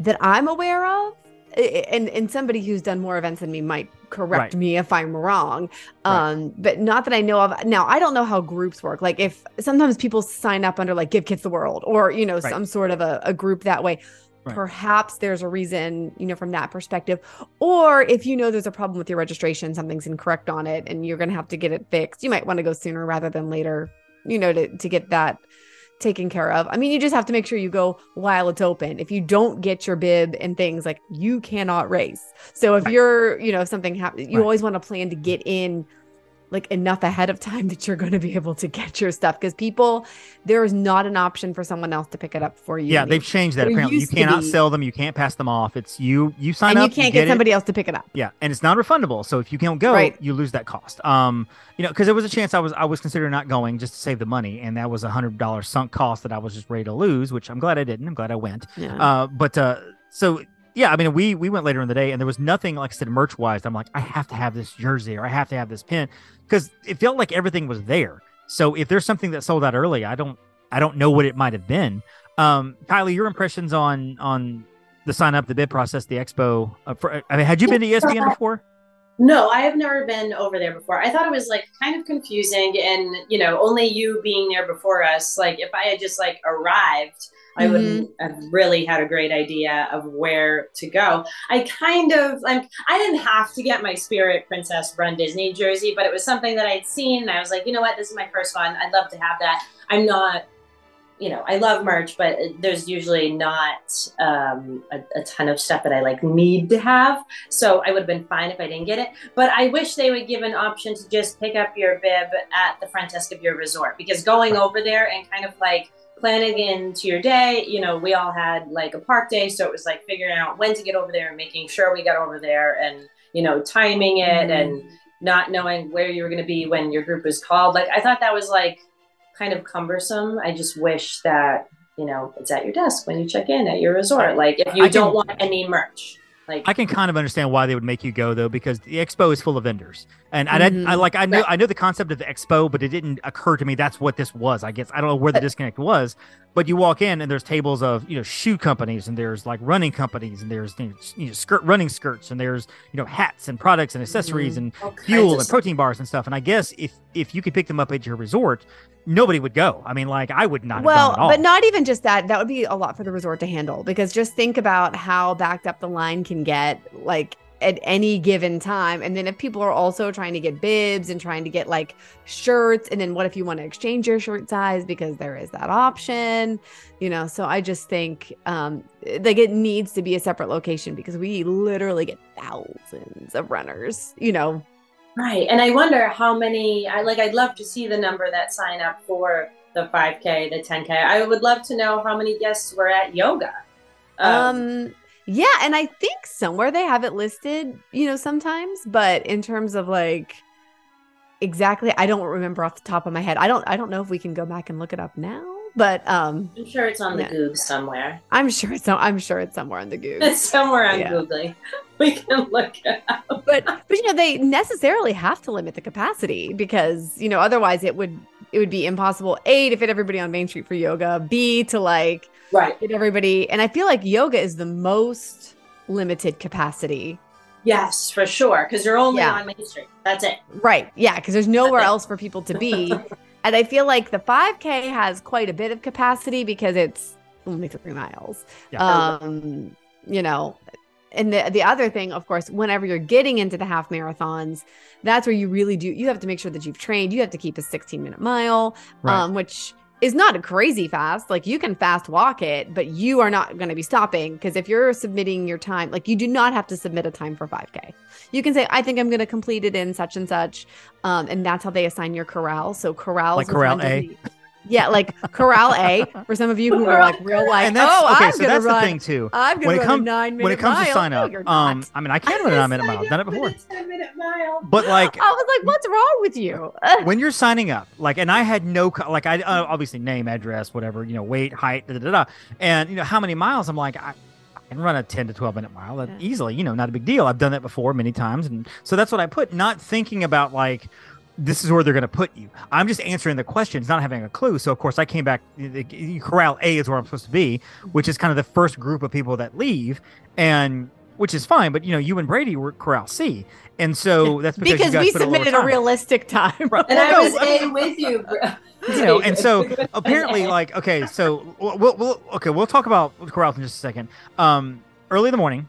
S2: that I'm aware of, I- I- and and somebody who's done more events than me might correct
S1: Right.
S2: me if I'm wrong.
S1: Right.
S2: Um, but not that I know of. Now I don't know how groups work. Like if sometimes people sign up under like Give Kids the World or you know
S1: Right.
S2: some sort of a, a group that way.
S1: Right.
S2: Perhaps there's a reason, you know, from that perspective. Or if you know there's a problem with your registration, something's incorrect on it, and you're gonna have to get it fixed, you might want to go sooner rather than later, you know, to, to get that taken care of. I mean, you just have to make sure you go while it's open. If you don't get your bib and things like you cannot race. So if
S1: Right.
S2: you're, you know, if something happens, you
S1: Right.
S2: always want to plan to get in like enough ahead of time that you're going to be able to get your stuff because people there is not an option for someone else to pick it up for you.
S1: Yeah, they've changed that. Apparently, you cannot sell them. You can't pass them off. It's you. You sign
S2: and
S1: up.
S2: you can't
S1: get
S2: get
S1: it.
S2: somebody else to pick it up.
S1: Yeah, and it's non-refundable. So if you can't go,
S2: Right.
S1: you lose that cost. Um, you know, because there was a chance I was I was considering not going just to save the money, and that was a hundred dollar sunk cost that I was just ready to lose. Which I'm glad I didn't. I'm glad I went.
S2: Yeah.
S1: Uh, but uh, so yeah, I mean, we we went later in the day, and there was nothing like I said merch wise. I'm like, I have to have this jersey or I have to have this pin because it felt like everything was there. So if there's something that sold out early, I don't I don't know what it might have been. Um, Kylie, your impressions on on the sign up, the bid process, the expo. Uh, for, I mean, had you been to ESPN before?
S3: No, I have never been over there before. I thought it was like kind of confusing and you know, only you being there before us, like if I had just like arrived, I
S2: Mhm.
S3: wouldn't have really had a great idea of where to go. I kind of like I didn't have to get my Spirit Princess Run Disney jersey, but it was something that I'd seen and I was like, you know what, this is my first one. I'd love to have that. I'm not you know, I love merch, but there's usually not um, a, a ton of stuff that I like need to have. So I would have been fine if I didn't get it. But I wish they would give an option to just pick up your bib at the front desk of your resort because going over there and kind of like planning into your day, you know, we all had like a park day. So it was like figuring out when to get over there and making sure we got over there and, you know, timing it
S2: Mhm.
S3: and not knowing where you were going to be when your group was called. Like, I thought that was like kind of cumbersome. I just wish that, you know, it's at your desk when you check in at your resort. Like, if you
S1: I
S3: don't want any merch, like,
S1: I can kind of understand why they would make you go though, because the expo is full of vendors, and I, didn't- I
S2: mm-hmm.
S1: like I
S3: Right.
S1: I know the concept of the expo, but it didn't occur to me that's what this was. I guess I don't know where the
S3: uh,
S1: disconnect was, but you walk in and there's tables of you know shoe companies and there's like running companies and there's you know, you know, skirt running skirts and there's you know hats and products and accessories mm-hmm. and
S3: all kinds
S1: fuel and protein bars and stuff. And I guess if if you could pick them up at your resort, nobody would go. I mean, like I would not.
S2: well,
S1: have gone at all.
S2: but not even just that. That would be a lot for the resort to handle because just think about how backed up the line can get, like at any given time. And then if people are also trying to get bibs and trying to get like shirts, and then what if you want to exchange your shirt size because there is that option, you know? So I just think um like it needs to be a separate location because we literally get thousands of runners, you know.
S3: Right. And I wonder how many I like I'd love to see the number that sign up for the 5k, the 10k. I would love to know how many guests were at yoga.
S2: Um, yeah, and I think somewhere they have it listed, you know, sometimes, but in terms of like exactly I don't remember off the top of my head. I don't I don't know if we can go back and look it up now, but um
S3: I'm sure it's on the
S2: yeah.
S3: Goog somewhere.
S2: I'm sure it's I'm sure it's somewhere on the
S3: It's somewhere on
S2: Yeah.
S3: Googly. We can look it up.
S2: but but you know, they necessarily have to limit the capacity because, you know, otherwise it would it would be impossible A to fit everybody on Main Street for yoga, B to like
S3: Right.
S2: fit everybody. And I feel like yoga is the most limited capacity
S3: Yes, for sure. Because you're only
S2: Yeah.
S3: on Main Street. That's it.
S2: Right. Yeah, because there's nowhere else for people to be. and I feel like the 5K has quite a bit of capacity because it's only three miles.
S1: Yeah.
S2: Um, you know, and the the other thing, of course, whenever you're getting into the half marathons, that's where you really do you have to make sure that you've trained. You have to keep a 16 minute mile,
S1: Right.
S2: um, which is not a crazy fast. Like you can fast walk it, but you are not going to be stopping because if you're submitting your time, like you do not have to submit a time for 5K. You can say, I think I'm going to complete it in such and such. Um, and that's how they assign your corral. So corrals
S1: Like corral A?
S2: Disney- Yeah, like corral A for some of you who are like real life.
S1: and that's
S2: oh,
S1: okay.
S2: I'm
S1: so
S2: gonna
S1: that's
S2: run,
S1: the thing too.
S2: I'm gonna
S1: When it
S2: run a nine minute
S1: When it comes
S2: mile.
S1: to sign up,
S2: you're
S1: um. I mean, I can run a nine minute mile. I've done it before.
S3: Ten minute mile.
S1: But like
S2: I was like, what's wrong with you?
S1: when you're signing up, like, and I had no, like, I uh, obviously name, address, whatever, you know, weight, height, da da da, da. and you know how many miles. I'm like, I, I can run a 10 to 12 minute mile
S2: Yeah.
S1: easily, you know, not a big deal. I've done that before many times, and so that's what I put, not thinking about like. This is where they're going to put you. I'm just answering the questions, not having a clue. So of course I came back. the- the- Corral A is where I'm supposed to be, which is kind of the first group of people that leave, and which is fine. But you know, you and Brady were Corral C, and so that's because, you
S2: because
S1: guys
S2: we
S1: put a
S2: submitted a
S1: time.
S2: realistic time.
S1: Right.
S3: And
S1: Well,
S3: I
S1: no,
S3: was
S1: I mean-
S3: A with you. bro.
S1: you know, and so apparently, like, okay, so we'll, we'll, we'll okay, we'll talk about Corral in just a second. Um, early in the morning,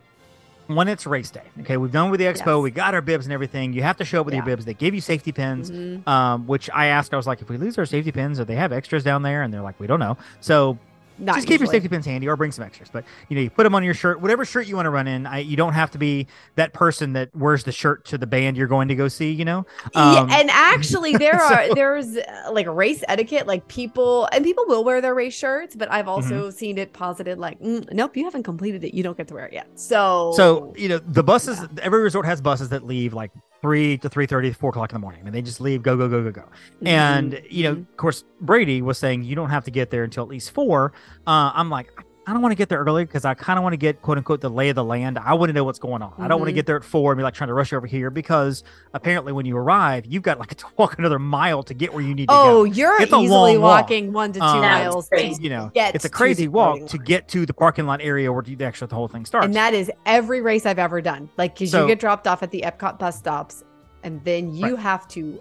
S1: when it's race day, okay, we've done with the expo,
S2: Yes.
S1: we got our bibs and everything. You have to show up with your bibs. They give you safety pins.
S2: Mhm.
S1: Um, which I asked, I was like, if we lose our safety pins, do they have extras down there? And they're like, we don't know. So
S2: Not
S1: just keep your safety pins handy or bring some extras. But you know, you put them on your shirt, whatever shirt you want to run in. I, you don't have to be that person that wears the shirt to the band you're going to go see. You know, Um,
S2: yeah, and actually, there are there's uh, like race etiquette. Like people and people will wear their race shirts, but I've also
S1: Mm-hmm.
S2: seen it posited like, "Mm, nope, you haven't completed it. You don't get to wear it yet. So,
S1: So you know the buses.
S2: Yeah.
S1: Every resort has buses that leave like three to three thirty, four o'clock in the morning, and they just leave, go, go, go, go, go.
S2: Mhm.
S1: And you know,
S2: mhm.
S1: of course, Brady was saying you don't have to get there until at least four. Uh, I'm like, I I don't want to get there early because I kind of want to get quote unquote the lay of the land. I want to know what's going on. I don't want to
S2: Mhm.
S1: get there at four and be like trying to rush over here because apparently when you arrive, you've got like to walk another mile to get where you need to
S2: Oh,
S1: go.
S2: Oh, you're
S1: It's
S2: easily walking one to two
S1: Um,
S2: miles.
S1: You know, it's a crazy walk to get to the parking lot area where the actual the whole thing starts.
S2: And that is every race I've ever done. Like, because
S1: So-
S2: you get dropped off at the Epcot bus stops, and then you
S1: Right.
S2: have to.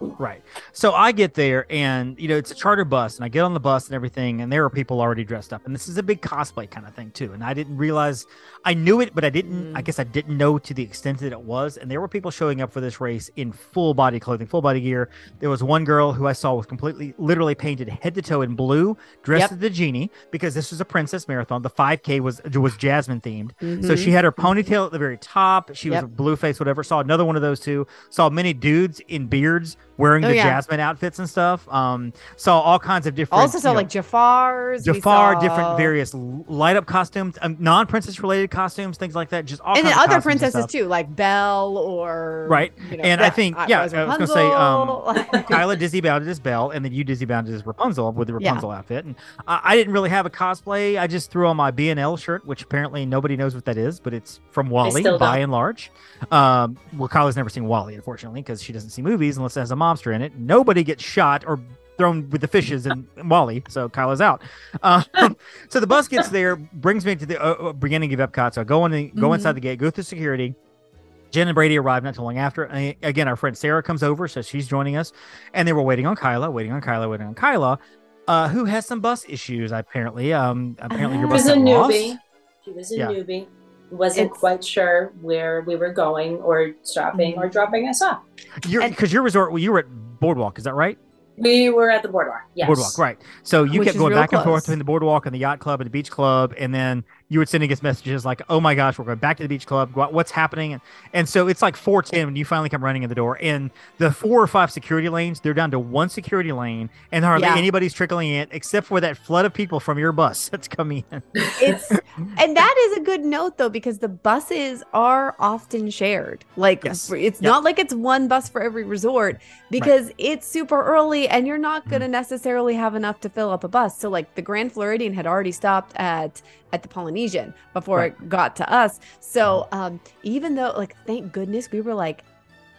S1: Right. So I get there and you know it's a charter bus and I get on the bus and everything and there are people already dressed up and this is a big cosplay kind of thing too and I didn't realize I knew it but I didn't I
S2: Mm.
S1: guess I didn't know to the extent that it was and there were people showing up for this race in full body clothing, full body gear. There was one girl who I saw was completely literally painted head to toe in blue, dressed
S2: Yep.
S1: as the genie because this was a princess marathon. The 5K was was Jasmine themed. So
S2: Mhm.
S1: she had her ponytail at the very top. She was
S2: Yep.
S1: a blue face, whatever. Saw another one of those two. Saw many dudes in beards wearing
S2: Oh,
S1: the
S2: yeah.
S1: Jasmine outfits and stuff. Um, saw all kinds of different.
S2: also saw
S1: know,
S2: like Jafar's. we
S1: Jafar,
S2: saw-
S1: different various light up costumes, um, non princess related costumes, things like that. Just all
S2: and then
S1: of
S2: other
S1: costumes and
S2: princesses too, like Belle or
S1: Right.
S2: you know,
S1: And I think- yeah,
S2: Rose
S1: I was gonna say, um,
S2: Rapunzel.
S1: Kyla Disney bounded as Belle, and then you Disney bounded as Rapunzel with the
S2: Yeah.
S1: Rapunzel outfit. And I, I didn't really have a cosplay. I just threw on my BNL shirt, which apparently nobody knows what that is, but it's from
S3: WALL-E
S1: by
S3: don't.
S1: and large. Um, well, Kyla's never seen WALL-E, unfortunately, because she doesn't see movies unless it has a monster in it. Nobody gets shot or thrown with the fishes and WALL-E, so Kyla's out. Um, so the bus gets there, brings me to the uh, uh, beginning of Epcot. So I go in, the, go
S2: Mhm.
S1: inside the gate, go through security. Jen and Brady arrive not too long after. And again, our friend Sarah comes over, so she's joining us, and they were waiting on Kyla, waiting on Kyla, waiting on Kyla, uh, who has some bus issues apparently. Um, apparently your bus
S3: She was a
S1: got lost.
S3: newbie. She was a
S1: Yeah.
S3: newbie. Wasn't
S2: It's-
S3: quite sure where we were going or stopping
S2: Mm-hmm.
S3: or dropping us off.
S1: You're because your resort, well, you were at Boardwalk, is that right?
S3: We were at the boardwalk. Yes.
S1: Boardwalk, right? So you
S2: Which
S1: kept going
S2: real
S1: back and forth between the boardwalk and the yacht club and the beach club, and then you were sending us messages like, "Oh my gosh, we're going back to the beach club. What's happening?" And, and so it's like four ten when you finally come running in the door, and the four or five security lanes they're down to one security lane, and hardly
S2: Yeah.
S1: anybody's trickling in except for that flood of people from your bus that's coming in.
S2: it's and that is a good note though because the buses are often shared like
S1: Yes.
S2: it's
S1: Yep.
S2: not like it's one bus for every resort because it's super early and you're not
S1: Mm-hmm.
S2: going to necessarily have enough to fill up a bus so like the grand floridian had already stopped at at the polynesian before
S1: Right. Mm-hmm.
S2: it got to us so um even though like thank goodness we were like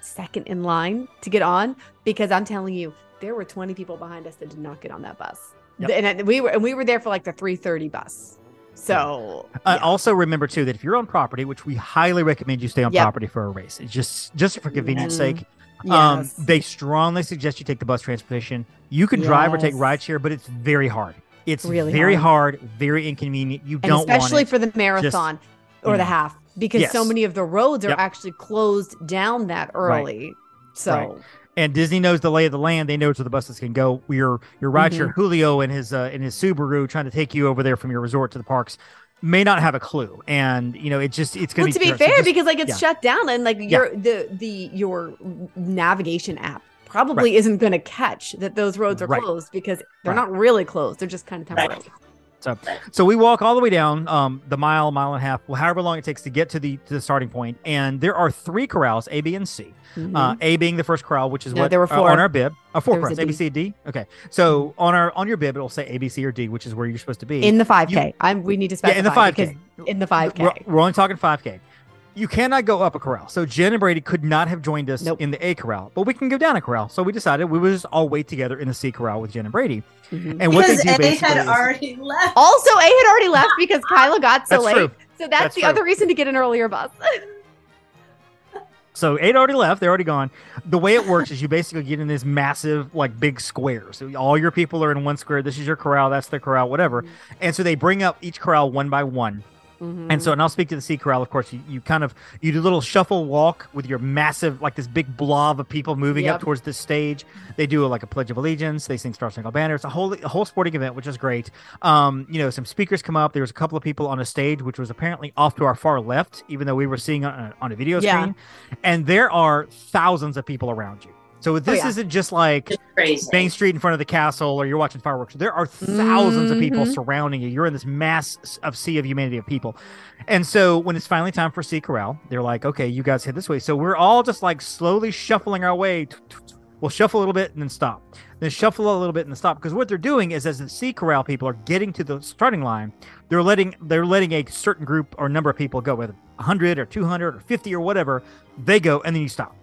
S2: second in line to get on because i'm telling you there were 20 people behind us that did not get on that bus
S1: Yep.
S2: and we were and we were there for like the 3:30 bus. So yeah.
S1: also, remember too that if you're on property, which we highly recommend you stay on
S2: Yep.
S1: property for a race, it's just just for convenience
S2: Mhm.
S1: sake. Um,
S2: Yes.
S1: they strongly suggest you take the bus transportation. You can drive or take
S2: Yes.
S1: rideshare, but it's very hard. It's
S2: Really
S1: very
S2: hard.
S1: hard. very inconvenient. You
S2: and
S1: don't
S2: especially for the marathon or
S1: you
S2: the half because so many of the roads are
S1: Yep.
S2: actually closed down that early. So
S1: Right. and Disney knows the lay of the land. They know where the buses can go. Your your
S2: Mm-hmm.
S1: rideshare Julio and his uh, and his Subaru trying to take you over there from your resort to the parks may not have a clue. And you know, it just it's gonna
S2: well, to
S1: be terrible. So
S2: fair,
S1: just-
S2: because like it's
S1: yeah.
S2: shut down and like your the the your navigation app probably isn't going to catch that those roads are
S1: Right.
S2: closed because they're
S1: Right.
S2: not really closed. They're just kind of
S3: Right.
S2: temporary.
S1: So we walk all the way down um, the mile, mile and a half, well, however long it takes to get to the to the starting point. And there are three corrals, A, B, and C. Uh,
S2: Mhm.
S1: A being the first corral, which is
S2: No,
S1: what
S2: there were
S1: uh,
S2: four.
S1: on our bib. Uh, four
S2: There
S1: corrals,
S2: a
S1: A, B. C, D. Okay, so on our on your bib, it'll say A, B, C, or D, which is where you're supposed to be.
S2: in the 5K. I'm we need to specify
S1: yeah, in the 5K.
S2: because in the 5K.
S1: We're, we're only talking 5K. You cannot go up a corral. So Jen and Brady could not have joined us
S2: Nope.
S1: in the A corral, but we can go down a corral. So we decided we would just all wait together in the C corral with Jen and Brady.
S2: Mhm.
S1: And what they
S3: Because
S1: do
S3: A
S1: basically
S3: had
S1: is-
S3: already left.
S2: Also, A had already left because Kyla got so
S1: That's
S2: late.
S1: true.
S2: So that's,
S1: That's
S2: the
S1: true.
S2: other reason to get an earlier bus.
S1: So eight already left. They're already gone. The way it works is you basically get in this massive, like big square. So all your people are in one square. This is your corral. That's the corral, whatever. And so they bring up each corral one by one.
S2: Mm-hmm.
S1: And so, and I'll speak to the C corral. Of course, you, you kind of you do a little shuffle walk with your massive, like this big blob of people moving up towards the stage. They do like a pledge of allegiance. They sing Star Spangled Banner. It's a whole a whole sporting event, which is great. Um, you know, some speakers come up. There was a couple of people on a stage, which was apparently off to our far left, even though we were seeing on a, on a video
S2: Yeah.
S1: screen. And there are thousands of people around you. So this
S2: Oh, yeah.
S1: isn't just like. Main Street in front of the castle or you're watching fireworks. There are 1000s of people
S2: Mhm.
S1: surrounding you. You're in this mass of sea of humanity of people. And so when it's finally time for C Corral, they're like, okay, you guys head this way. So we're all just like slowly shuffling our way We'll shuffle a little bit and then stop. Then shuffle a little bit and then stop. Because what they're doing is, as the C corral people are getting to the starting line, they're letting they're letting a certain group or number of people go, whether 100 or 200 or 50 or whatever. They go, and then you stop,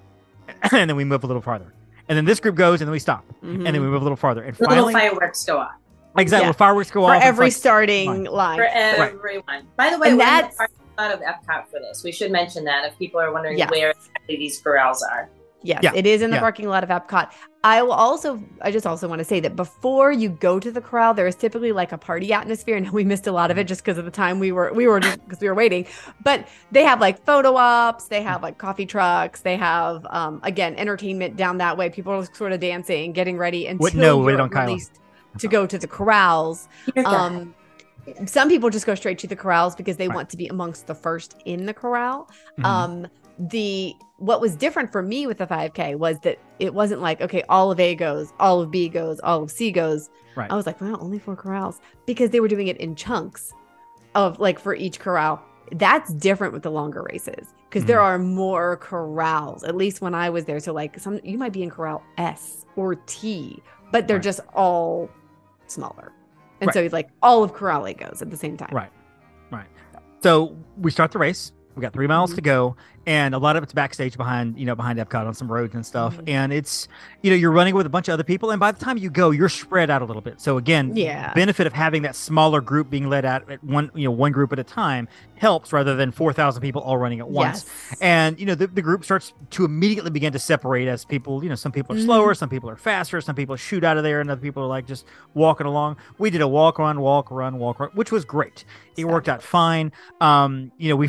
S1: and then we move a little farther. And then this group goes, and then we stop, and then we mm-hmm. move a little farther. And
S3: The little
S1: finally,
S3: fireworks go off
S1: exactly,
S2: Yeah.
S1: fireworks go
S2: for
S1: off. it's
S2: every
S1: like-
S2: starting
S1: fine.
S2: line.
S3: for everyone. By the way,
S2: And
S3: we're in the
S2: that's-
S3: parking lot of Epcot for this. We should mention that if people are wondering
S2: Yes.
S3: where these corrals are.
S2: Yes,
S1: Yeah,
S2: it is in the
S1: yeah.
S2: parking lot of Epcot. I will also, I just also want to say that before you go to the corral, there is typically like a party atmosphere, and we missed a lot of it just because of the time we were we were just because we were waiting. But they have like photo ops, they have like coffee trucks, they have um again entertainment down that way. People are sort of dancing, getting ready until
S1: Wouldn't know, we
S2: you're
S1: don't Kyla.
S2: released to go to the corrals. Um, some people just go straight to the corrals because they
S1: Right.
S2: want to be amongst the first in the corral.
S1: Mhm.
S2: Um, the what was different for me with the 5K was that it wasn't like okay, all of A goes, all of B goes, all of C goes.
S1: Right.
S2: I was like, well, only four corrals because they were doing it in chunks of like for each corral. That's different with the longer races because there mm. are more corrals. At least when I was there, so like some you might be in corral S or T, but they're
S1: Right.
S2: just all smaller. And
S1: Right.
S2: so like all of corral A goes at the same time.
S1: Right. Right. So we start the race. We got three miles to go, and a lot of it's backstage behind, you know, behind Epcot on some roads and stuff.
S2: Mhm.
S1: And it's, you know, you're running with a bunch of other people, and by the time you go, you're spread out a little bit. So again,
S2: Yeah.
S1: benefit of having that smaller group being led out at one, you know, one group at a time helps rather than four thousand people all running at once.
S2: Yes.
S1: And you know, the, the group starts to immediately begin to separate as people, you know, some people are
S2: Mhm.
S1: slower, some people are faster, some people shoot out of there, and other people are like just walking along. We did a walk, run, walk, run, walk, run, which was great. It worked out fine. Um, you know, we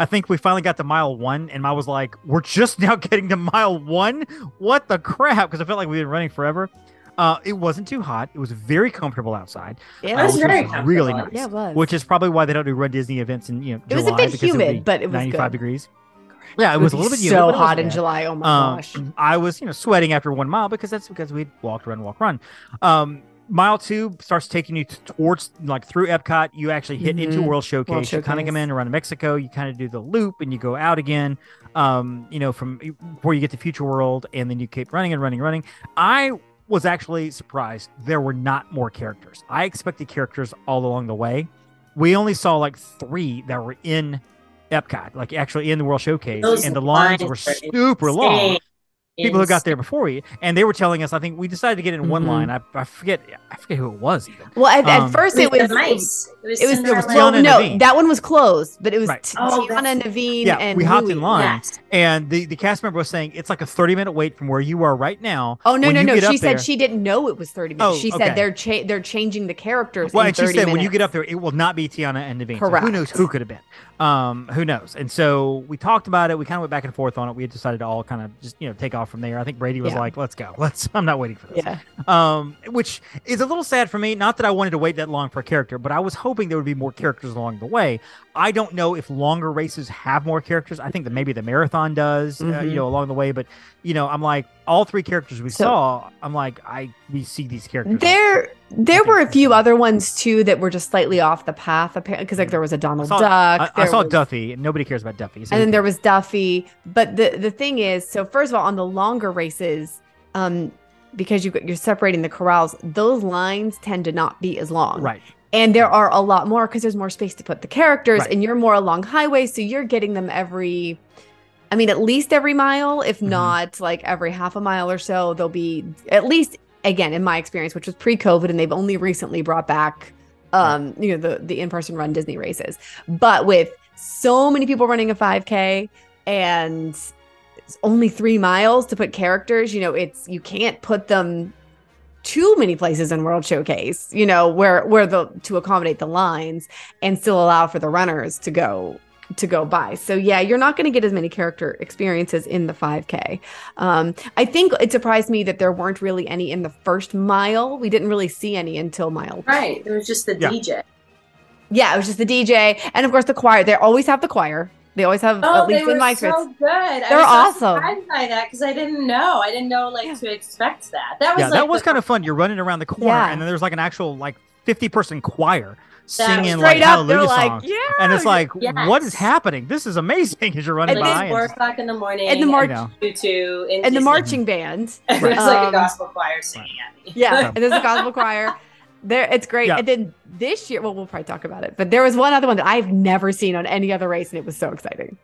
S1: I think we finally got to mile one, and I was like, "We're just now getting to mile one. What the crap?" Because I felt like we've been running forever. Uh, it wasn't too hot. It was very comfortable outside.
S2: Yeah,
S1: uh,
S3: It was
S1: which
S3: very
S1: really
S3: comfortable.
S1: nice.
S2: Yeah, it was.
S1: Which is probably why they don't do Run Disney events in you know
S2: It was a bit humid,
S1: be
S2: but it was
S1: 95
S2: good.
S1: degrees. Yeah, it, was a little bit humid,
S2: so
S1: but
S2: hot in
S1: bad.
S2: July. Oh my
S1: Um,
S2: gosh.
S1: I was, you know, sweating after one mile because that's because we walked, run, walk, run. Um, mile two starts taking you towards like through Epcot. You actually hit into
S2: Mhm.
S1: World Showcase. You kind of come in around Mexico. You kind of do the loop and you go out again. Um, you know, from where you get to Future World, and then you keep running and running, and running. I was actually surprised there were not more characters. I expected characters all along the way. We only saw like three that were in Epcot, like actually in the World Showcase,
S3: Those
S1: and the lines were
S3: lines are
S1: super long
S3: Insane.
S1: People who got there before we and they were telling us i think we decided to get in one
S2: Mhm.
S1: line I, I forget i forget who it was even
S2: well, at,
S1: um,
S2: at first
S3: It
S2: it was
S3: was nice. It was,
S2: It was, it was
S1: Tiana
S2: well,
S1: and
S2: no, that one was closed, but it was
S1: Right.
S2: T-
S3: Oh,
S2: Tiana,
S3: that's-
S2: Naveen,
S1: Yeah,
S2: and
S1: we hopped in line.
S3: Yes.
S1: and the the cast member was saying it's like a 30 minute wait from where you are right now
S2: Oh no,
S1: When
S2: no, no! She said
S1: there-
S2: she didn't know it was thirty minutes.
S1: Oh,
S2: she
S1: okay.
S2: said they're cha- they're changing the characters.
S1: well
S2: in
S1: and she
S2: 30
S1: said when you get up there it will not be tiana and Naveen. So who knows who could have been um who knows and so we talked about it we kind of went back and forth on it we had decided to all kind of just you know take off from there i think brady was
S2: Yeah.
S1: like let's go let's i'm not waiting for this
S2: yeah,
S1: um, which is a little sad for me. Not that I wanted to wait that long for a character, but I was hoping there would be more characters along the way. I don't know if longer races have more characters. I think that maybe the marathon does, uh,
S2: Mhm.
S1: you know, along the way. But you know, I'm like all three characters we
S2: So-
S1: saw. I'm like I we see these characters.
S2: there there were a few other ones too that were just slightly off the path. Apparently, because like there was a Donald
S1: saw,
S2: Duck.
S1: I, I saw
S2: was-
S1: Duffy. Nobody cares about Duffy. so
S2: and then there was Duffy. But the the thing is, so first of all, on the longer races, um, because you you're separating the corrals, those lines tend to not be as long.
S1: right.
S2: And there are a lot more because there's more space to put the characters,
S1: Right.
S2: and you're more along highways, so you're getting them every. I mean, at least every mile, if
S1: Mhm.
S2: not like every half a mile or so, they'll be at least again in my experience, which was pre-COVID, and they've only recently brought back, um, you know, the the in-person run Disney races. But with so many people running a 5K and it's only three miles to put characters, you know, it's you can't put them too many places in World Showcase, you know, where where the to accommodate the lines and still allow for the runners to go to go by. So yeah, you're not going to get as many character experiences in the 5K. Um, I think it surprised me that there weren't really any in the first mile. We didn't really see any until mile.
S3: Right. It was just the
S1: Yeah.
S3: DJ.
S2: Yeah, it was just the DJ and of course the choir. They always have the choir. They always have
S3: Oh,
S2: at
S3: they
S2: least
S3: were
S2: in my
S3: so
S2: experience.
S3: good.
S2: They're
S3: was so
S2: awesome.
S3: surprised by that because I didn't know. I didn't know like
S2: Yeah.
S3: to expect that. That was
S1: Yeah,
S3: like
S1: that was
S3: the-
S1: kind of fun. You're running around the corner,
S2: Yeah.
S1: and then there's like an actual like 50 person choir. Singing like
S2: up, they're
S1: hallelujah
S2: like,
S1: songs.
S2: yeah.
S1: and it's like,
S3: Yes.
S1: what is happening? This is amazing as you're running
S2: And
S1: by.
S3: it's four o'clock in the morning.
S2: And the
S1: you know.
S3: tutu in
S2: and the marching band.
S3: And there's like
S2: Um,
S3: a gospel choir singing at me.
S2: Yeah,
S1: Yeah.
S2: and there's a gospel choir. There, it's great.
S1: Yeah.
S2: And then this year, well, we'll probably talk about it. But there was one other one that I've never seen on any other race, and it was so exciting.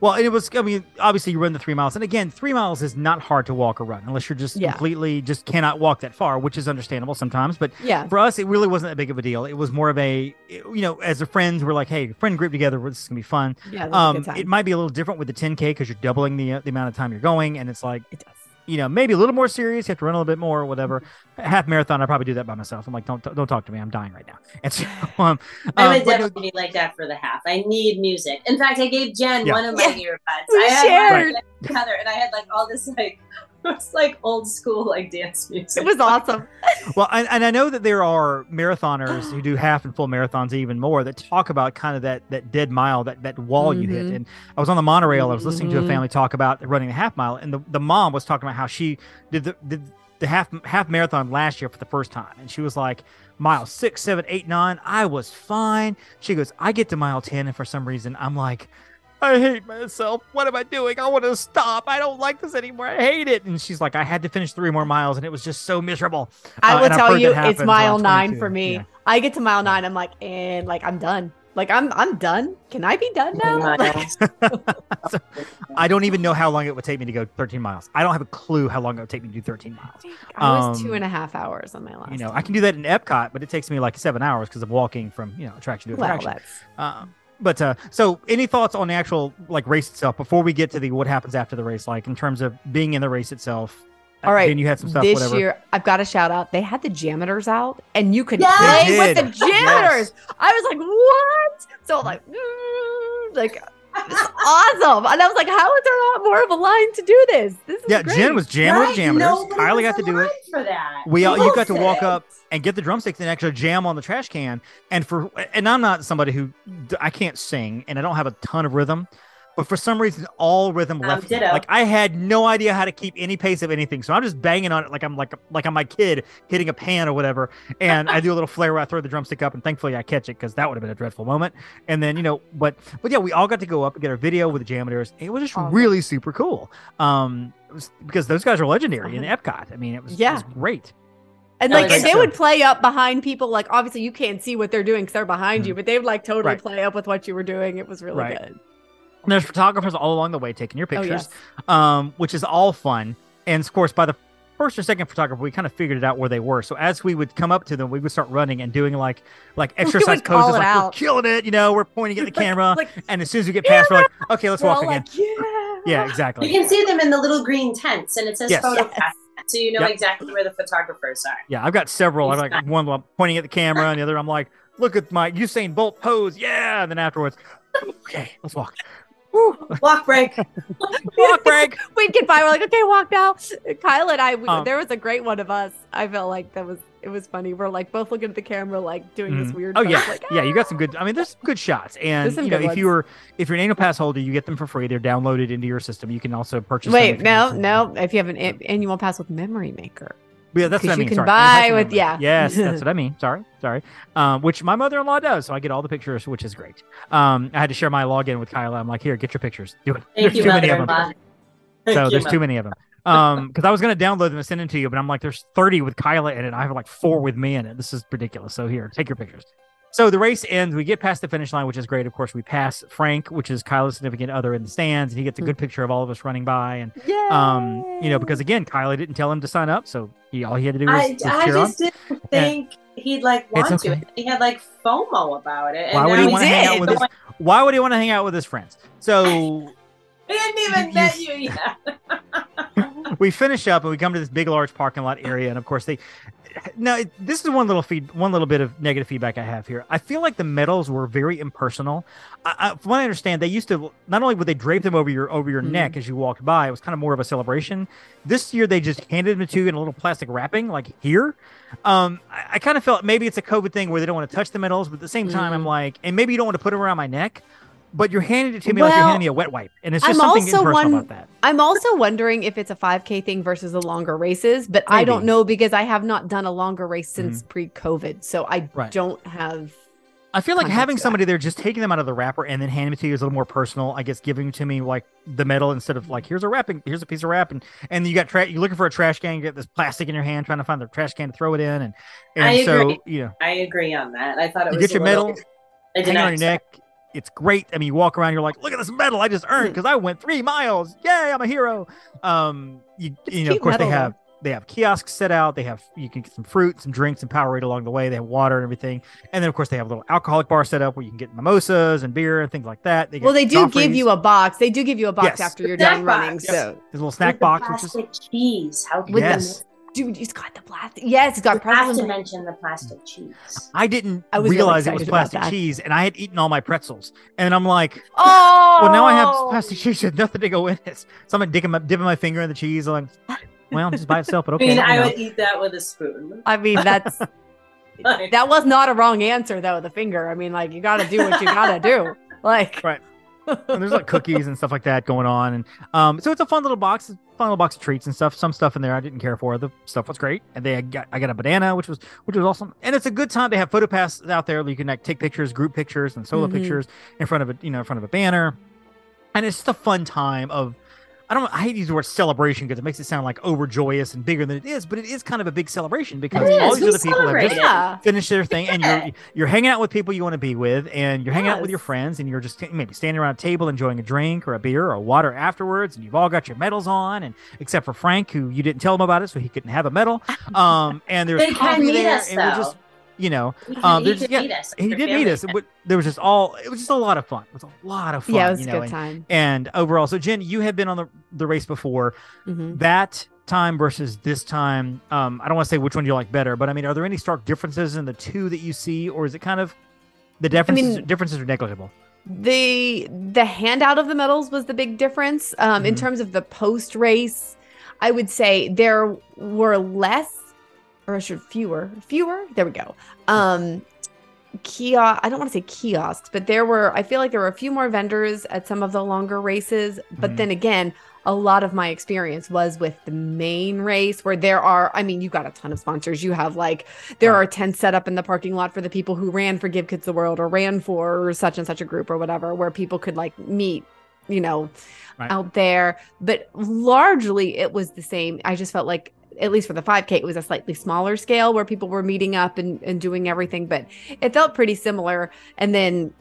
S1: Well, and it was. I mean, obviously, you run the three miles, and again, three miles is not hard to walk or run unless you're just
S2: Yeah.
S1: completely just cannot walk that far, which is understandable sometimes. But
S2: Yeah,
S1: for us, it really wasn't that big of a deal. It was more of a, you know, as a friends, we're like, hey, friend group together, this is gonna be fun.
S2: yeah, that was a
S1: Um, it might be a little different with the 10k because you're doubling the uh, the amount of time you're going, and it's like,
S2: It does.
S1: You know, maybe a little more serious. You have to run a little bit more, or whatever. Half marathon, I probably do that by myself. I'm like, don't don't talk to me. I'm dying right now. And so, um,
S3: I
S1: um,
S3: would
S1: but
S3: definitely be like that for the half. I need music. In fact, I gave Jen
S1: Yeah.
S3: one of my earbuds.
S2: We
S3: I had
S2: shared.
S3: mine together, and I had like all this like it's like old school like dance music.
S2: it was awesome.
S1: Well, and, and I know that there are marathoners who do half and full marathons even more that talk about kind of that that dead mile, that that wall you hit.
S2: Mhm.
S1: And I was on the monorail, I was listening to a
S2: Mhm.
S1: family talk about running a half mile, and the, the mom was talking about how she did the did the half half marathon last year for the first time, and she was like, mile six, seven, eight, nine, I was fine. She goes, I get to mile ten, and for some reason I'm like. I hate myself. What am I doing? I want to stop. I don't like this anymore. I hate it. And she's like, I had to finish three more miles, and it was just so miserable.
S2: I
S1: Uh,
S2: will
S1: and
S2: tell you, it's mile nine for me.
S1: Yeah.
S2: I get to mile nine, I'm like, and like I'm done. Like I'm I'm done. Can I be done now?
S3: Miles.
S1: I don't even know how long it would take me to go 13 miles. I don't have a clue how long it would take me to do 13 miles.
S2: I was
S1: Um,
S2: two and a half hours on my last.
S1: You know, I can do that in Epcot, but it takes me like seven hours because I'm walking from you know attraction to
S2: well,
S1: attraction.
S2: that's
S1: Um, but uh, so, any thoughts on the actual like race itself before we get to the what happens after the race, like in terms of being in the race itself?
S2: All right,
S1: Then you had some stuff.
S2: this
S1: whatever.
S2: year. I've got a shout out. They had the JAMMitors out, and you could
S3: Yes!
S2: play with the
S1: did.
S2: JAMMitors. I was like, what? So like, mm, like it's awesome. And I was like, how is there not more of a line to do this? This is
S1: yeah,
S2: great.
S1: Jen was jamming with
S3: Right?
S1: jammers.
S3: Nobody Kyla
S1: got to do it.
S3: for that.
S1: We all you got to walk
S3: Bullshit.
S1: up and get the drumsticks and actually jam on the trash can. And for and I'm not somebody who I can't sing and I don't have a ton of rhythm, but for some reason all rhythm
S3: Um,
S1: left.
S3: ditto.
S1: Like I had no idea how to keep any pace of anything, so I'm just banging on it like I'm like like I'm my kid hitting a pan or whatever. And I do a little flare where I throw the drumstick up, and thankfully I catch it because that would have been a dreadful moment. And then you know, but but yeah, we all got to go up and get our video with the JAMMitors. It was just
S2: Awesome.
S1: really super cool. Um, was, because those guys are legendary in Epcot. I mean, it was, it
S2: Yeah.
S1: was great.
S2: And like and they would play up behind people. Like obviously you can't see what they're doing because they're behind you,
S1: Mhm.
S2: but they would like totally
S1: Right.
S2: play up with what you were doing. It was really
S1: Right.
S2: good.
S1: And there's photographers all along the way taking your
S2: Oh
S1: pictures,
S2: yes.
S1: um, which is all fun. And of course, by the first or second photographer, we kind of figured it out where they were. So as we would come up to them, we would start running and doing like like exercise poses,
S2: it
S1: like we're killing it. You know, we're pointing at the camera,
S2: Like
S1: and as soon as we get past, we're like, okay, let's walk
S2: all
S1: again.
S2: like, yeah.
S1: yeah,
S3: You can see them in the little green tents, and it says
S1: Yes.
S3: photo
S2: Yes.
S3: pass, so you know
S1: Yep.
S3: exactly where the photographers are.
S1: Yeah, I've got several. I'm
S3: It's
S1: like one I'm pointing at the camera, and the other I'm like, look at my Usain Bolt pose. Yeah, and then afterwards, okay, let's walk. Woo,
S3: Walk break.
S1: walk break.
S2: We'd get by. We're like, okay, walk now. Kyle and I, we,
S1: Um,
S2: there was a great one of us. I felt like that was it was funny. We're like both looking at the camera, like doing this
S1: Mhm.
S2: weird.
S1: Oh yeah,
S2: like,
S1: yeah. You got some good. I mean, there's some good shots, and you know, if you were if you're an annual pass holder, you get them for free. They're downloaded into your system. You can also purchase.
S2: Wait, no, no. If you have an an annual pass with Memory Maker,
S1: Yeah, that's what I
S2: Because you
S1: mean.
S2: can
S1: Sorry.
S2: buy with- yeah.
S1: Yes, that's what I mean. Sorry, sorry. Um, which my mother-in-law does, so I get all the pictures, which is great. Um, I had to share my login with Kyla. I'm like, here, get your pictures. Do it.
S3: Thank
S1: There's
S3: you,
S1: too many of them.
S3: mother-in-law. Thank
S1: so
S3: you,
S1: there's
S3: mother-
S1: too many of them. Um, because I was gonna download them and send them to you, but I'm like, there's 30 with Kyla in it. I have like four with me in it. This is ridiculous. So here, take your pictures. So the race ends. We get past the finish line, which is great. Of course, we pass Frank, which is Kyla's significant other in the stands, and he gets a good picture of all of us running by. And
S2: yeah.
S1: um, you know, because again, Kyla didn't tell him to sign up, so he all he had to do was,
S3: I,
S1: was
S3: I
S1: cheer on.
S3: just didn't think he'd like want
S1: okay.
S3: to. He had like FOMO about it. and
S1: Why would he want to hang out with his? Why would he want to hang out with his friends? So
S3: He hadn't even
S1: You-
S3: met you yet.
S1: we finish up and we come to this big, large parking lot area, and of course they. Now it- this is one little feed, one little bit of negative feedback I have here. I feel like the medals were very impersonal. I, I, from what I understand, they used to not only would they drape them over your over your
S2: Mhm.
S1: neck as you walked by, it was kind of more of a celebration. This year they just handed them to you in a little plastic wrapping, like here. Um, I, I kind of felt maybe it's a COVID thing where they don't want to touch the medals, but at the same time, I'm
S2: Mm.
S1: like, and maybe you don't want to put them around my neck. But you're handing it to me like you're handing me a wet wipe, and it's just
S2: I'm
S1: something
S2: also
S1: impersonal
S2: one-
S1: about that.
S2: I'm also wondering if it's a 5K thing versus the longer races, but I don't know because I have not done a longer race since pre-COVID, so I
S1: Mm-hmm. Right.
S2: don't have
S1: I feel like having somebody there just taking them out of the wrapper and then handing it to you is a little more personal. I guess giving to me like the metal instead of like here's a wrapping, here's a piece of wrap, and and you got tra- you're looking for a trash can, you get this plastic in your hand, trying to find the trash can to throw it in, and and
S3: I
S1: so
S3: agree.
S1: you know
S3: I agree on that. I thought it
S1: you
S3: was
S1: get your
S3: a little-
S1: medal,
S3: I
S1: hang on your neck. It's great. I mean, you walk around, you're like, look at this medal I just earned because I went three miles. Yay, I'm a hero. Um, you
S2: It's
S1: you know, of
S2: cute
S1: course they
S2: medal,
S1: have they have kiosks set out. They have you can get some fruit, some drinks, and Powerade along the way. They have water and everything, and then of course they have a little alcoholic bar set up where you can get mimosas and beer and things like that. They
S2: Well, they do give you a box. They do give you a box
S1: Yes.
S2: after you're
S3: Snack
S2: done running.
S3: box.
S2: So,
S1: There's a little
S3: With
S1: snack
S3: the
S1: box, which is
S3: cheese. How
S2: With the-
S1: yes.
S2: Dude, it's got the plastic. Yes, it's got
S3: You have to mention the plastic cheese.
S1: I didn't
S2: I was really
S1: realize it was plastic cheese, and I had eaten all my pretzels, and I'm like,
S2: Oh,
S1: well, now I have oh! plastic cheese with nothing to go in it. So I'm dipping my, dipping my finger in the cheese. I'm like, well, just by itself, but okay.
S3: I mean, I
S1: know.
S3: would eat that with a spoon.
S2: I mean, that's that was not a wrong answer though. The finger. I mean, like you got to do what you got to do. Like,
S1: Right. And there's like cookies and stuff like that going on, and um, so it's a fun little box, fun little box of treats and stuff. Some stuff in there I didn't care for. The stuff was great, and they got I got a banana, which was which was awesome, and it's a good time. They have photo passes out there. You can like take pictures, group pictures, and solo
S2: Mhm.
S1: pictures in front of a you know in front of a banner, and it's just a fun time of. I don't. I hate to use the word celebration because it makes it sound like overjoyous and bigger than it is, but it is kind of a big celebration because all these
S3: We
S1: other people have
S3: celebrate
S1: just
S3: it.
S2: yeah.
S1: finish their thing and you're you're hanging out with people you want to be with and you're hanging out with your friends and you're just maybe standing around a table enjoying a drink or a beer or water afterwards and you've all got your medals on and except for Frank who you didn't tell him about it so he couldn't have a medal um and there's
S3: They can
S1: coffee
S3: meet
S1: there
S3: us,
S1: and we're just you know
S3: he
S1: um,
S3: he
S1: there's- yeah,
S3: meet us.
S1: he did meet us there was just all it was just a lot of fun it was a lot of fun
S2: yeah, it was
S1: you
S2: a good
S1: and,
S2: time.
S1: and overall so Jen you have been on the, the race before
S2: Mhm.
S1: that time versus this time um i don't want to say which one you like better but i mean are there any stark differences in the two that you see or is it kind of the differences
S2: mean-
S1: differences are negligible
S2: the the handout of the medals was the big difference um in
S1: Mhm.
S2: terms of the post race i would say there were less or I should fewer. Fewer? There we go. Um kiosk i don't want to say kiosks but there were i feel like there were a few more vendors at some of the longer races but
S1: Mhm.
S2: then again a lot of my experience was with the main race where there are i mean you've got a ton of sponsors. You have like there are tents set up in the parking lot for the people who ran for give kids the world or ran for such and such a group or whatever where people could like meet you know
S1: Right.
S2: out there. But largely it was the same. I just felt like at least for the 5k it was a slightly smaller scale where people were meeting up and, and doing everything but it felt pretty similar and then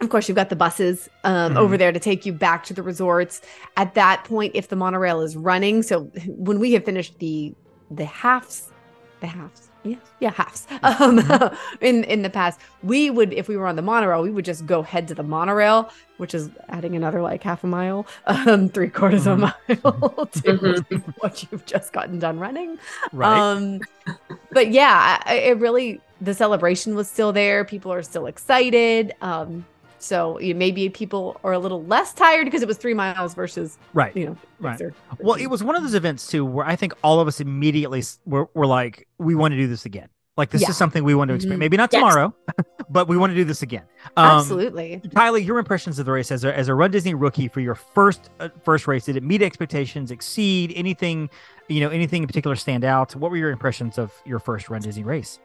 S2: of course you've got the buses um,
S1: Mhm.
S2: over there to take you back to the resorts at that point if the monorail is running so when we have finished the the halves the halves yeah yeah halves. Um in in the past we would if we were on the monorail we would just go head to the monorail which is adding another like half a mile um three quarters of a mile to
S3: Mhm.
S2: what you've just gotten done running.
S1: Right.
S2: Um, but yeah, it really the celebration was still there. People are still excited. Um, so you maybe people are a little less tired because it was three miles versus
S1: right
S2: you know.
S1: Right.
S2: six or
S1: well
S2: 13.
S1: it was one of those events too where i think all of us immediately s- were, were like we want to do this again like this
S2: Yeah.
S1: is something we want to experience
S2: Mhm.
S1: maybe not
S3: Yes.
S1: tomorrow but we want to do this again um,
S2: absolutely.
S1: Kyla, your impressions of the race as a, as a Run Disney rookie for your first uh, first race, did it meet expectations, exceed anything, you know, anything in particular stand out? What were your impressions of your first Run Disney race?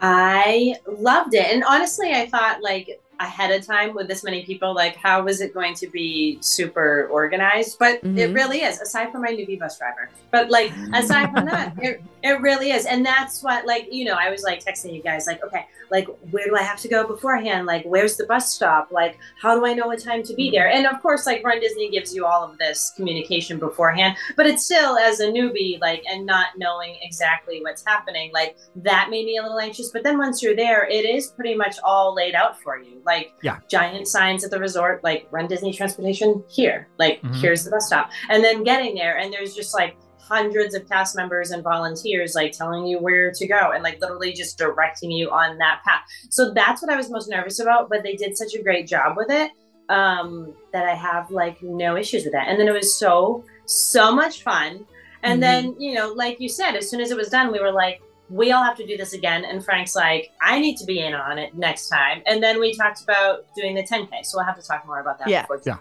S3: I loved it. And honestly, I thought like ahead of time with this many people, like how was it going to be super organized? But it
S2: Mhm.
S3: really is, aside from my newbie bus driver. But like aside from that, it, it really is. And that's what like, you know, I was like texting you guys, like, okay, like where do I have to go beforehand? Like where's the bus stop? Like how do I know what time to be there? And of course, like Run Disney gives you all of this communication beforehand, but it's still as a newbie, like and not knowing exactly what's happening, like that made me a little anxious. But then once you're there, it is pretty much all laid out for you. Like
S1: Yeah.
S3: giant signs at the resort, like Run Disney Transportation here, like
S1: Mhm.
S3: here's the bus stop. And then getting there, and there's just like hundreds of cast members and volunteers like telling you where to go and like literally just directing you on that path. So that's what I was most nervous about, but they did such a great job with it um that I have like no issues with that. And then it was so so much fun. And
S2: Mhm.
S3: then, you know, like you said, as soon as it was done, we were like we all have to do this again. And Frank's like, I need to be in on it next time. And then we talked about doing the 10K. So we'll have to talk more about that.
S2: Yeah.
S1: Yeah.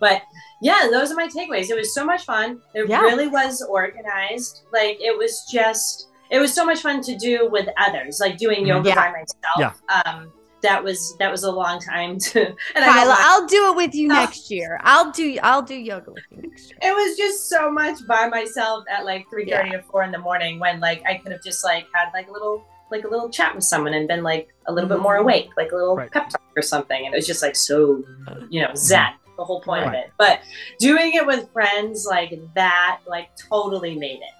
S3: but yeah, those are my takeaways. It was so much fun. It
S2: Yeah.
S3: really was organized. Like it was just, it was so much fun to do with others, like doing
S1: Mhm.
S3: yoga
S2: Yeah.
S3: by myself. Yeah. Um, that was that was a long time to. And I
S2: Kyla,
S3: know
S2: I'll do it with you
S3: Oh.
S2: next year. I'll do I'll do yoga with you next year.
S3: it was just so much by myself at like three thirty or four in the morning when like I could have just like had like a little like a little chat with someone and been like a little bit more
S2: Mhm.
S3: awake, like a little
S1: Right.
S3: pep talk or something, and it was just like so you know zen. The whole point of it, but doing it with friends like that, like totally made it.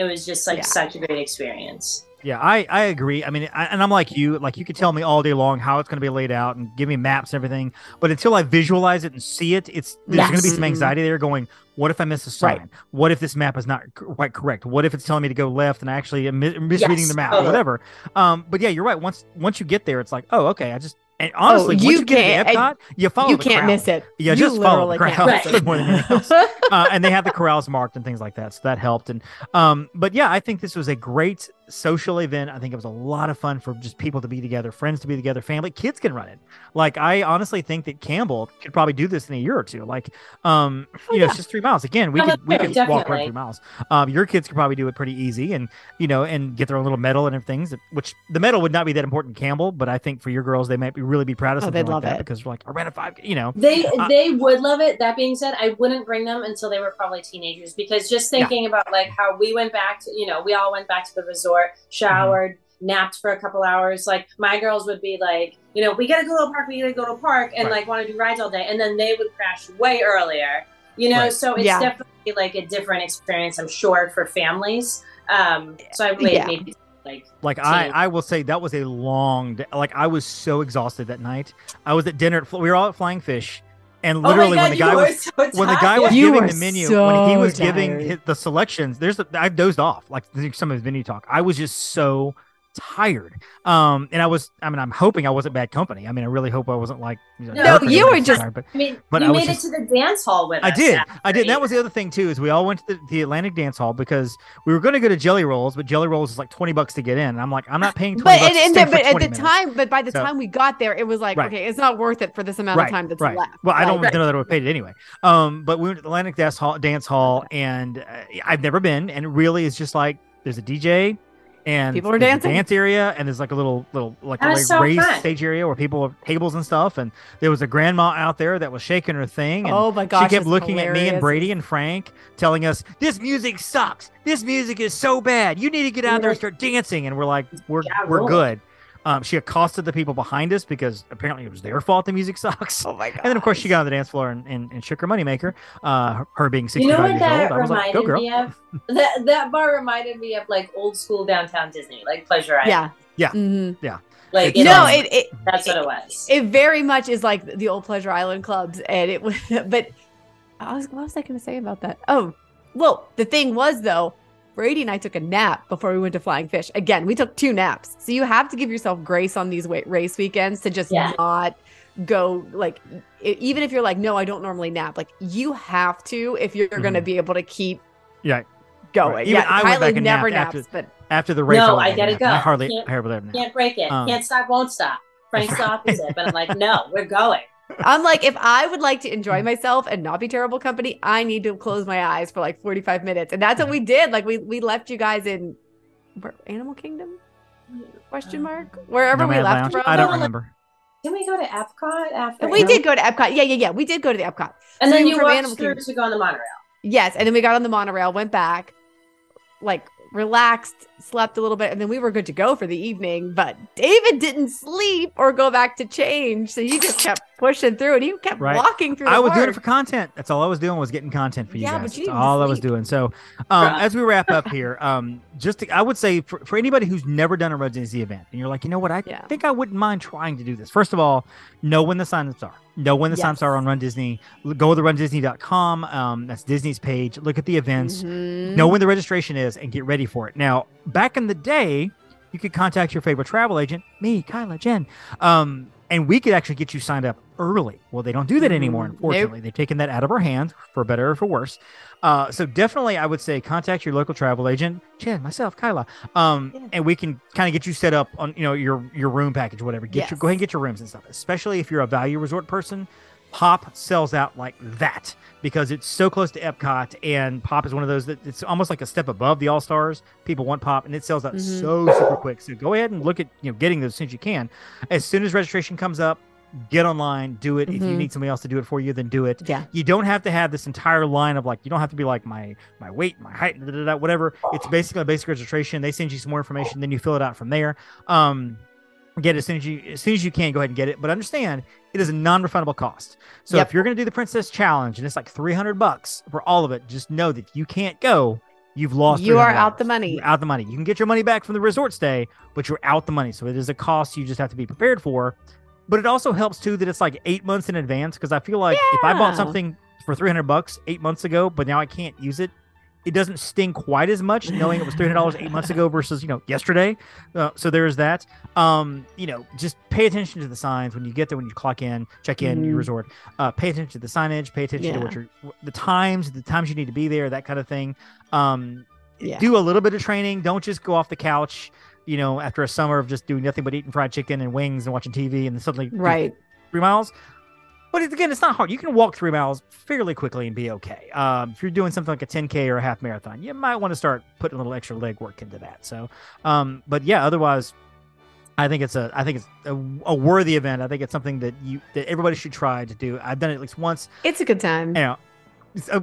S3: It was just like
S2: Yeah.
S3: such a great experience.
S1: Yeah, I, I agree. I mean, I, and I'm like you. Like you could tell me all day long how it's going to be laid out and give me maps and everything, but until I visualize it and see it, it's there's going to be some anxiety there. Going, what if I miss a sign?
S2: Right.
S1: What if this map is not quite correct? What if it's telling me to go left and I actually am mi- misreading
S3: Yes,
S1: the map or
S3: totally.
S1: whatever? Um, but yeah, you're right. Once once you get there, it's like, oh, okay. I just and honestly, once
S2: you
S1: you get
S2: can't-
S1: to Epcot, you follow
S2: you
S1: the
S2: can't
S1: crowd.
S2: miss it.
S1: Yeah,
S2: You
S1: just follow the crowd
S2: can't miss
S1: more than anything else uh, and they have the corrals marked and things like that. So that helped. And um, but yeah, I think this was a great social event. I think it was a lot of fun for just people to be together, friends to be together, family, kids can run it. Like I honestly think that Campbell could probably do this in a year or two. Like, um, you know, it's just three miles. Again, we
S3: Oh,
S1: could we
S3: yeah,
S1: could walk
S3: definitely.
S1: three miles. Um, your kids could probably do it pretty easy, and you know, and get their own little medal and everything. Which the medal would not be that important, Campbell, but I think for your girls, they might be really be proud of
S2: Oh,
S1: something
S2: they'd
S1: like
S2: love
S1: that
S2: it.
S1: because we're like, I ran a five. You know,
S3: They
S1: Uh,
S3: they would love it. That being said, I wouldn't bring them until they were probably teenagers because just thinking about like how we went back to you know we all went back to the resort, showered, napped for a couple hours. Like my girls would be like, you know, we gotta go to a park, we gotta go to a park, and
S1: Right.
S3: like want to do rides all day, and then they would crash way earlier. You know,
S1: Right.
S3: so it's
S2: Yeah.
S3: definitely like a different experience, I'm sure, for families. Um, so I would
S2: Yeah.
S3: maybe like
S1: Like I. I will say that was a long day. Like I was so exhausted that night. I was at dinner. At, we were all at Flying Fish, and literally
S3: oh God,
S1: when the guy was
S3: so
S1: when the guy was.
S2: You
S1: giving the menu, when he
S2: so
S1: was giving his, the selections, there's a, I dozed off like some of his menu talk. I was just so tired. Um, and I was, I mean, I'm hoping I wasn't bad company. I mean, I really hope I wasn't like, you know,
S3: No,
S2: you were just-
S1: something, but
S3: I mean,
S1: But
S3: you
S1: I was
S3: made
S1: just-
S3: it to the dance hall with
S1: I
S3: us.
S1: did.
S3: after,
S1: I did. That was the other thing too, is we all went to the, the Atlantic Dance Hall because we were going to go to Jelly Rolls, but Jelly Rolls is like twenty bucks to get in. And I'm like, I'm not paying twenty
S2: But
S1: bucks
S2: and, and the,
S1: for
S2: but at the
S1: minutes.
S2: time, but by the
S1: So-
S2: time we got there, it was like,
S1: Right.
S2: okay, it's not worth it for this amount
S1: Right,
S2: of time that's
S1: right.
S2: left.
S1: Well, I don't
S2: Like,
S1: know that I would have paid it anyway. Um, but we went to the Atlantic Dance Hall, dance hall, and uh, I've never been, and really it's just like there's a DJ, and
S2: People
S1: a
S2: dancing.
S1: dance area, and there's like a little little like a
S3: That
S1: like,
S3: so
S1: raised
S3: fun.
S1: stage area where people have tables and stuff, and there was a grandma out there that was shaking her thing, and
S2: Oh my gosh,
S1: she kept looking at me and. Brady and Frank, telling us this music sucks. This music is so bad. You need to get out there and start dancing. And we're like, we're
S3: Yeah,
S1: we're good. Um, she accosted the people behind us because apparently it was their fault the music sucks.
S2: Oh my god!
S1: And then of course she got on the dance floor and, and, and shook her moneymaker. Uh, her- her being
S3: You
S1: 65
S3: know
S1: years
S3: that
S1: old. I was like, go
S3: reminded
S1: girl.
S3: me of? That that bar reminded me of like old school downtown Disney, like Pleasure Island.
S2: Yeah,
S1: Yeah.
S2: Mhm.
S3: like
S1: It's,
S2: No,
S1: um,
S2: it, it
S3: that's what it was.
S2: it very much is like the old Pleasure Island clubs, and it was. But I was, what was I going to say about that? Oh, well, the thing was though, Brady and I took a nap before we went to Flying Fish. Again, we took two naps, so you have to give yourself grace on these race weekends to just
S3: Yeah.
S2: not go like even if you're like no i don't normally nap like you have to if you're going to be able to keep
S1: Yeah.
S2: going
S1: Right. Even
S2: yeah
S1: I went
S2: Kyla
S1: back and
S2: never
S1: napped
S2: naps
S1: after-
S2: but
S1: After the race,
S3: No,
S1: went
S3: I gotta
S1: and napped. I
S3: go.
S1: hardly,
S3: Can't-
S1: I hardly.
S3: Can't break it.
S1: Um,
S3: Can't stop, won't stop. Frank's
S1: That's
S3: the opposite, but I'm like, no, we're going.
S2: I'm like, if I would like to
S1: Mm.
S2: enjoy myself and not be terrible company, I need to close my eyes for like 45 minutes. And that's what we did. Like we we left you guys in where, Animal Kingdom? Question mark? Wherever we left
S1: Lounge?
S2: from.
S1: I don't
S3: No,
S1: remember.
S3: Didn't we go to Epcot after?
S2: we did go to Epcot. Yeah, yeah, yeah. We did go to the Epcot.
S3: And
S2: So
S3: then
S2: we
S3: you
S2: were from
S3: walked
S2: Animal
S3: through
S2: Kingdom.
S3: to go on the monorail.
S2: Yes, and then we got on the monorail, went back, like relaxed, slept a little bit, and then we were good to go for the evening. But David didn't sleep or go back to change, so he just kept pushing through, and he kept
S1: Right.
S2: walking through. The
S1: I was doing it for content. That's all I was doing was getting content for you
S2: Yeah,
S1: guys.
S2: but you
S1: That's
S2: needed to
S1: all I was doing. So, um, as we wrap up here, um, just to, I would say for, for anybody who's never done a Run Disney event, and you're like, you know what, I
S2: Yeah.
S1: think I wouldn't mind trying to do this. First of all, know when the signups are. Know when the
S2: Yes.
S1: signups are on Run Disney. Go to rundisney.com. Um, that's Disney's page. Look at the events.
S2: Mhm.
S1: Know when the registration is and get ready for it. Now, back in the day, you could contact your favorite travel agent, me, Kyla, Jen, um, and we could actually get you signed up early. Well, they don't do that anymore,
S2: Mhm. Nope.
S1: unfortunately. They've taken that out of our hands for better or for worse. Uh, so definitely, I would say contact your local travel agent, Jen, myself, Kyla, um,
S2: Yeah.
S1: and we can kind of get you set up on you know your your room package, whatever. Get your go ahead and get your rooms and stuff. Especially if you're a value resort person, Pop sells out like that because it's so close to Epcot, and Pop is one of those that it's almost like a step above the All Stars. People want Pop, and it sells out
S2: Mhm.
S1: so super quick. So go ahead and look at you know getting those as soon as you can. As soon as registration comes up, get online, do it. If you
S2: Mhm.
S1: need somebody else to do it for you, then do it.
S2: Yeah.
S1: You don't have to have this entire line of like you don't have to be like my my weight, my height, da, da, da, whatever. It's basically a basic registration. They send you some more information, then you fill it out from there. Um, get it as soon as you as soon as you can. Go ahead and get it, but understand it is a non-refundable cost. So
S2: Yep.
S1: if you're going to do the Princess Challenge and it's like 300 bucks for all of it, just know that you can't go. You've lost.
S2: You are out the money.
S1: You're out the money. You can get your money back from the resort stay, but you're out the money. So it is a cost you just have to be prepared for. But it also helps too that it's like eight months in advance because I feel like if I bought something for 300 bucks eight months ago, but now I can't use it, it doesn't sting quite as much knowing it was $300 eight months ago versus, you know, yesterday. Uh, so there's that. Um, you know, just pay attention to the signs when you get there, when you clock in, check in your
S2: Mhm.
S1: resort. Uh, pay attention to the signage, pay attention to what
S2: Yeah.
S1: you're, the times, the times you need to be there, that kind of thing. Um,
S2: Yeah.
S1: do a little bit of training. Don't just go off the couch, you know, after a summer of just doing nothing but eating fried chicken and wings and watching TV and then suddenly
S2: Right.
S1: three miles. But again, it's not hard. You can walk three miles fairly quickly and be okay. Um, if you're doing something like a 10K or a half marathon, you might want to start putting a little extra leg work into that. So, um, but yeah, otherwise, I think it's a, I think it's a, a worthy event. I think it's something that you, that everybody should try to do. I've done it at least once.
S2: It's a good time.
S1: You know,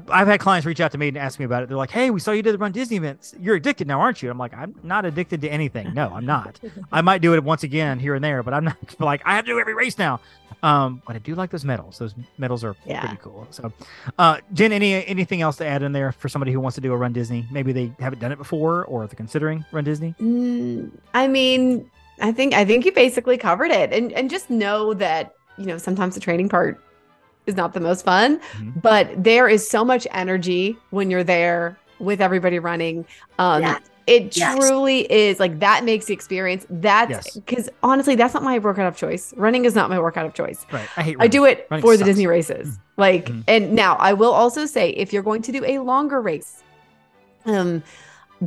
S1: I've had clients reach out to me and ask me about it. They're like, "Hey, we saw you did the Run Disney events. You're addicted now, aren't you?" I'm like, "I'm not addicted to anything. No, I'm not. I might do it once again here and there, but I'm not like I have to do every race now." Um, but I do like those medals. Those medals are
S2: Yeah.
S1: pretty cool. So, uh, Jen, any anything else to add in there for somebody who wants to do a Run Disney? Maybe they haven't done it before, or they're considering Run Disney.
S2: Mm, I mean, I think I think you basically covered it, and and just know that you know sometimes the training part is not the most fun,
S1: Mhm.
S2: but there is so much energy when you're there with everybody running. Um,
S3: Yes.
S2: It
S3: Yes.
S2: truly is like that makes the experience. That's
S1: Yes.
S2: because honestly, that's not my workout of choice. Running is not my workout of choice.
S1: Right. I hate.
S2: I do it
S1: Running
S2: for the. Disney races. Like,
S1: Mhm.
S2: and now I will also say if you're going to do a longer race, um,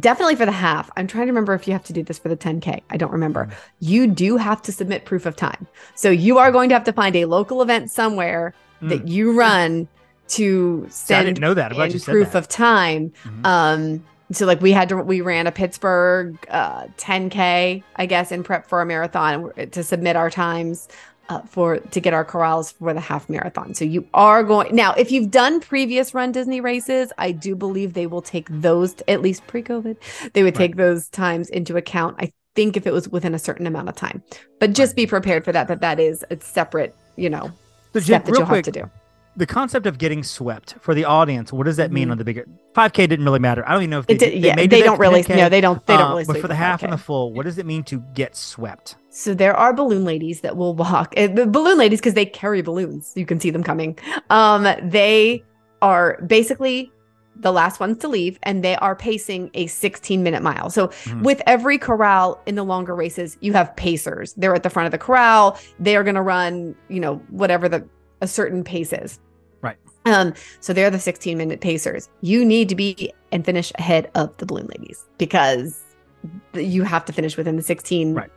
S2: definitely for the half. I'm trying to remember if you have to do this for the 10K. I don't remember.
S1: Mhm.
S2: You do have to submit proof of time. So you are going to have to find a local event somewhere that you run to
S1: I
S2: send
S1: didn't know that. I'm glad you said
S2: proof
S1: that.
S2: of time.
S1: Mhm.
S2: Um, so like we had to we ran a Pittsburgh uh 10k I guess in prep for a marathon to submit our times uh, for to get our corrals for the half marathon. So you are going now if you've done previous run Disney races, I do believe they will take those at least pre-COVID. They would
S1: Right.
S2: take those times into account. I think if it was within a certain amount of time. But just
S1: Right.
S2: be prepared for that that that is a separate, you know,
S1: So, Jen,
S2: step that
S1: real
S2: you'll
S1: quick,
S2: have to do.
S1: the concept of getting swept for the audience. What does that mean
S2: Mhm.
S1: on the bigger 5K? Didn't really matter. I don't even know if they,
S2: It did,
S1: they
S2: yeah, they,
S1: do
S2: don't really
S1: 10K.
S2: no, they don't they don't
S1: Uh,
S2: really
S1: But for the half
S2: 5K.
S1: and the full, what does it mean to get swept?
S2: So there are balloon ladies that will walk. uh, The balloon ladies because they carry balloons. You can see them coming. Um, they are basically the last ones to leave, and they are pacing a 16 minute mile. So
S1: Mhm.
S2: with every corral in the longer races, you have pacers. They're at the front of the corral. They are going to run, you know, whatever the a certain pace is.
S1: Right.
S2: Um, so they're the 16 minute pacers. You need to be and finish ahead of the balloon ladies because you have to finish within the 16
S1: Right.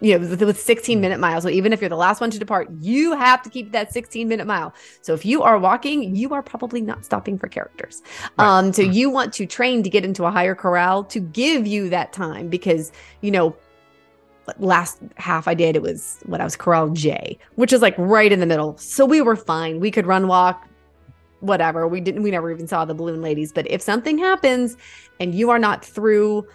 S2: You know with, with 16 minute miles so even if you're the last one to depart you have to keep that 16 minute mile so if you are walking you are probably not stopping for characters
S1: Right.
S2: um so you want to train to get into a higher corral to give you that time because you know last half I did, it was what I was corral J, which is like right in the middle. So we were fine. We could run walk, whatever. We didn't we never even saw the balloon ladies. But if something happens and you are not through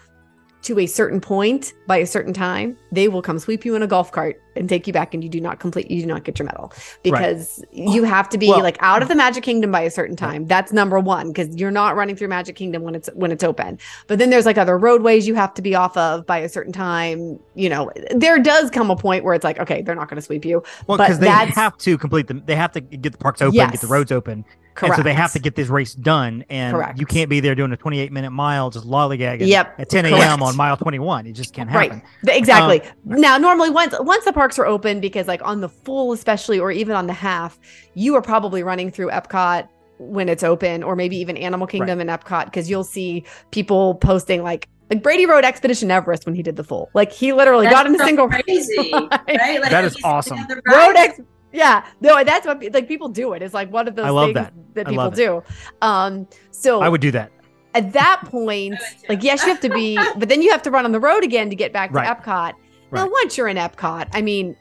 S2: to a certain point by a certain time, they will come sweep you in a golf cart and take you back and you do not complete you do not get your medal because you have to be
S1: Well-
S2: like out of the magic kingdom by a certain time that's number one because you're not running through magic kingdom when it's when it's open but then there's like other roadways you have to be off of by a certain time you know there does come a point where it's like okay they're not going to sweep you
S1: Well, because they have to complete them. They have to get the parks open, get the roads open,
S2: correct
S1: and so they have to get this race done. And
S2: Correct.
S1: you can't be there doing a 28 minute mile just lollygagging
S2: Yep,
S1: at 10 a.m. on mile 21. It just can't happen.
S2: Th- Exactly.
S1: Um,
S2: now, normally once once the parks are open, because like on the full, especially, or even on the half, you are probably running through Epcot when it's open, or maybe even Animal Kingdom and Epcot, because you'll see people posting like like Brady rode Expedition Everest when he did the full. Like he literally got in a single
S3: crazy,
S2: Right.
S3: right? Like
S1: That is awesome.
S3: on
S2: road ex- Yeah, no, that's what like people do it. It's like one of those
S1: I love
S2: things
S1: that.
S2: that,
S1: I
S2: people
S1: love it.
S2: do. Um, so
S1: I would do that.
S2: at that point, like yes, you have to be, but then you have to run on the road again to get back to
S1: Right.
S2: Epcot. Now, once you're in Epcot, I mean,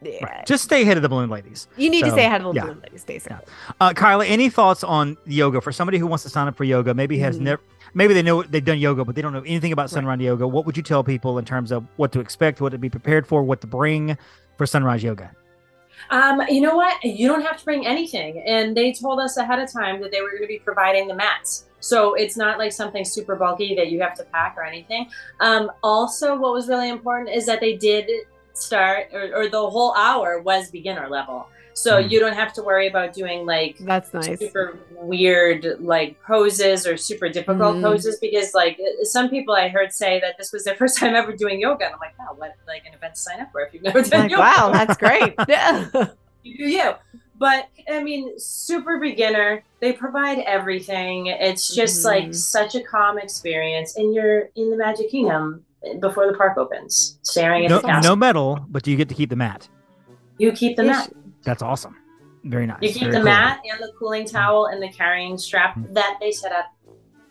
S1: Right. Just stay ahead of the balloon ladies.
S2: you need to stay ahead of the
S1: yeah.
S2: balloon ladies, basically.
S1: Uh, Kyla, any thoughts on yoga for somebody who wants to sign up for yoga? Maybe has
S2: Mhm.
S1: never, maybe they know they've done yoga, but they don't know anything about
S2: Right.
S1: Sunrise Yoga. What would you tell people in terms of what to expect, what to be prepared for, what to bring for Sunrise Yoga?
S3: Um, you know what? You don't have to bring anything. And they told us ahead of time that they were going to be providing the mats. So it's not like something super bulky that you have to pack or anything. Um, also, what was really important is that they did start, or, or the whole hour was beginner level. So
S1: Mm.
S3: you don't have to worry about doing like
S2: That's nice.
S3: super weird like poses or super difficult
S2: Mhm.
S3: poses because like some people I heard say that this was their first time ever doing yoga and I'm like wow what like an event to sign up for if you've never done
S2: Like,
S3: yoga
S2: wow, that's great. Yeah.
S3: you do you but I mean super beginner they provide everything it's just
S2: Mhm.
S3: like such a calm experience and you're in the Magic Kingdom before the park opens staring at
S1: No,
S3: the castle
S1: no medal, but do you get to keep the mat?
S3: you keep the mat
S1: That's awesome. Very nice.
S3: You keep
S1: Very
S3: the
S1: cool.
S3: mat and the cooling towel and the carrying strap
S1: Mm.
S3: that they set up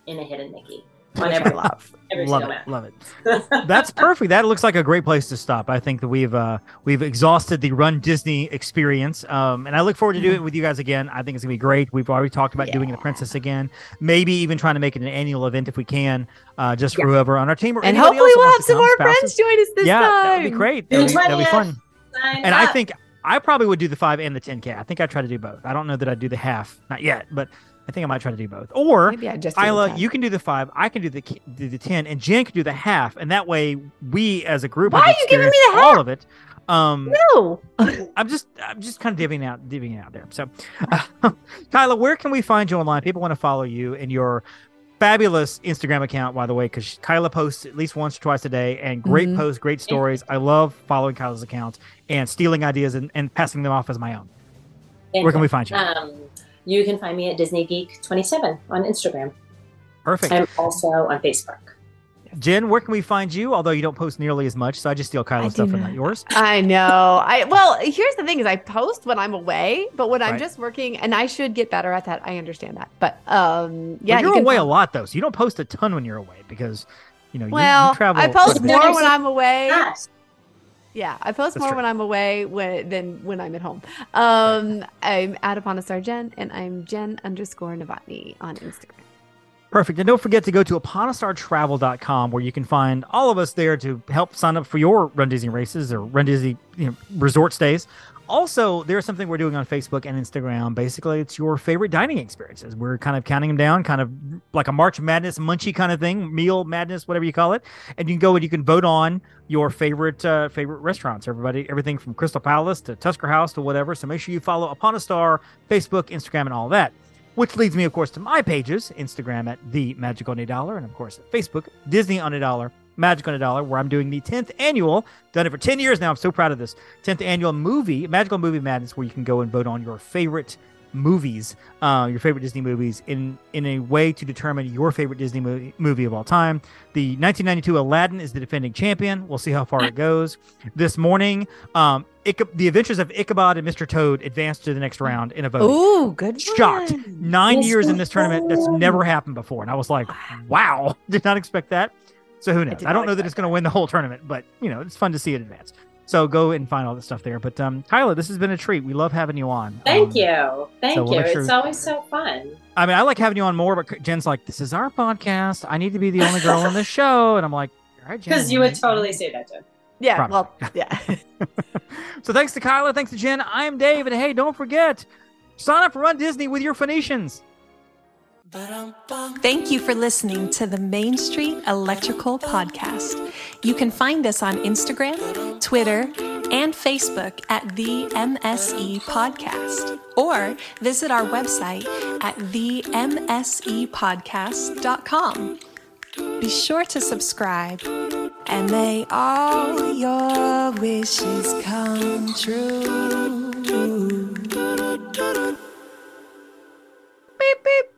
S3: in a hidden Mickey on
S2: I
S3: every,
S2: love.
S3: every
S1: Love it. Love it. That's perfect. That looks like a great place to stop. I think that we've uh we've exhausted the Run Disney experience. Um and I look forward to doing it with you guys again. I think it's gonna be great. We've already talked about doing the princess again. Maybe even trying to make it an annual event if we can, uh just for
S3: Yeah.
S1: whoever on our team or
S2: And hopefully we'll have some more
S1: spouses.
S2: friends join us this
S1: yeah,
S2: time.
S1: that would be great. That'd be, that'd be fun.
S3: Sign
S1: And I think I probably would do the five and the 10K. I think I'd try to do both. I don't know that I'd do the half, not yet, but I think I might try to do both. Or
S2: Maybe I just do Kyla,
S1: you can do the five, I can do the do the ten, and Jen can do the half, and that way we as a group
S2: Why are you giving me
S1: experienced
S2: the
S1: all of it. Um,
S2: No.
S1: I'm just I'm just kind of divvying out divvying out there. So, uh, Kyla, where can we find you online? People want to follow you and your fabulous Instagram account, by the way, because Kyla posts at least once or twice a day, and great
S2: Mhm.
S1: posts, great stories. I love following Kyla's accounts and stealing ideas and, and passing them off as my own.
S3: Thank
S1: Where can we find you?
S3: Um, you can find me at Disney Geek 27 on Instagram.
S1: Perfect.
S3: I'm also on Facebook.
S1: Jen, where can we find you? Although you don't post nearly as much, so I just steal Kyla's stuff and
S2: not.
S1: not yours.
S2: I know. I well, here's the thing: is I post when I'm away, but when I'm
S1: Right.
S2: just working, and I should get better at that. I understand that, but um,
S1: But
S2: yeah,
S1: you're
S2: you can
S1: away a lot though, so you don't post a ton when you're away because you know you-
S2: Well,
S1: you, travel.
S2: I post more when I'm away.
S3: Yes.
S2: Yeah, I post
S1: That's
S2: more
S1: true.
S2: when I'm away when, than when I'm at home. Um, I'm at upon a Jen, and I'm Jen underscore Novotny on Instagram.
S1: Perfect. And don't forget to go to uponastartravel.com where you can find all of us there to help sign up for your Run Disney races or Run Disney you know, resort stays. Also, there's something we're doing on Facebook and Instagram. Basically, it's your favorite dining experiences. We're kind of counting them down, kind of like a March Madness munchy kind of thing, meal madness, whatever you call it. And you can go and you can vote on your favorite uh, favorite restaurants. Everybody, everything from Crystal Palace to Tusker House to whatever. So make sure you follow Upon a Star, Facebook, Instagram, and all that. Which leads me, of course, to my pages Instagram at The Magic on a Dollar, and of course, Facebook, Disney on a Dollar, Magic on a Dollar, where I'm doing the 10th annual, done it for 10 years now. I'm so proud of this 10th annual movie, Magical Movie Madness, where you can go and vote on your favorite movies, uh, your favorite Disney movies, in in a way to determine your favorite Disney movie, movie of all time. The 1992 Aladdin is the defending champion. We'll see how far it goes. This morning, um, Icha- The Adventures of Ichabod and Mr. Toad advanced to the next round in a vote
S2: Ooh, good.
S1: shocked.
S2: one.
S1: Nine years in this tournament. That's never happened before. And I was like, wow, did not expect that. So who knows?
S2: did
S1: I, don't know that it's going to win the whole tournament, but you know, it's fun to see it advance. So go and find all the stuff there. But um, Kyla, this has been a treat. We love having you on.
S3: Thank
S1: Um,
S3: you. Thank
S1: so we'll
S3: you.
S1: sure-
S3: It's always so fun.
S1: I mean, I like having you on more, but Jen's like, this is our podcast. I need to be the only girl on the show. And I'm like, all right, Jen.
S3: Because you would totally say that, Jen.
S2: Yeah,
S1: Probably.
S2: well, yeah.
S1: So thanks to Kyla. Thanks to Jen. I'm Dave. And hey, don't forget, sign up for Run Disney with your Phoenicians.
S6: Thank you for listening to the Main Street Electrical Podcast. You can find us on Instagram, Twitter, and Facebook at the MSE Podcast, or visit our website at themsepodcast.com. Be sure to subscribe, and may all your wishes come true. Beep, beep.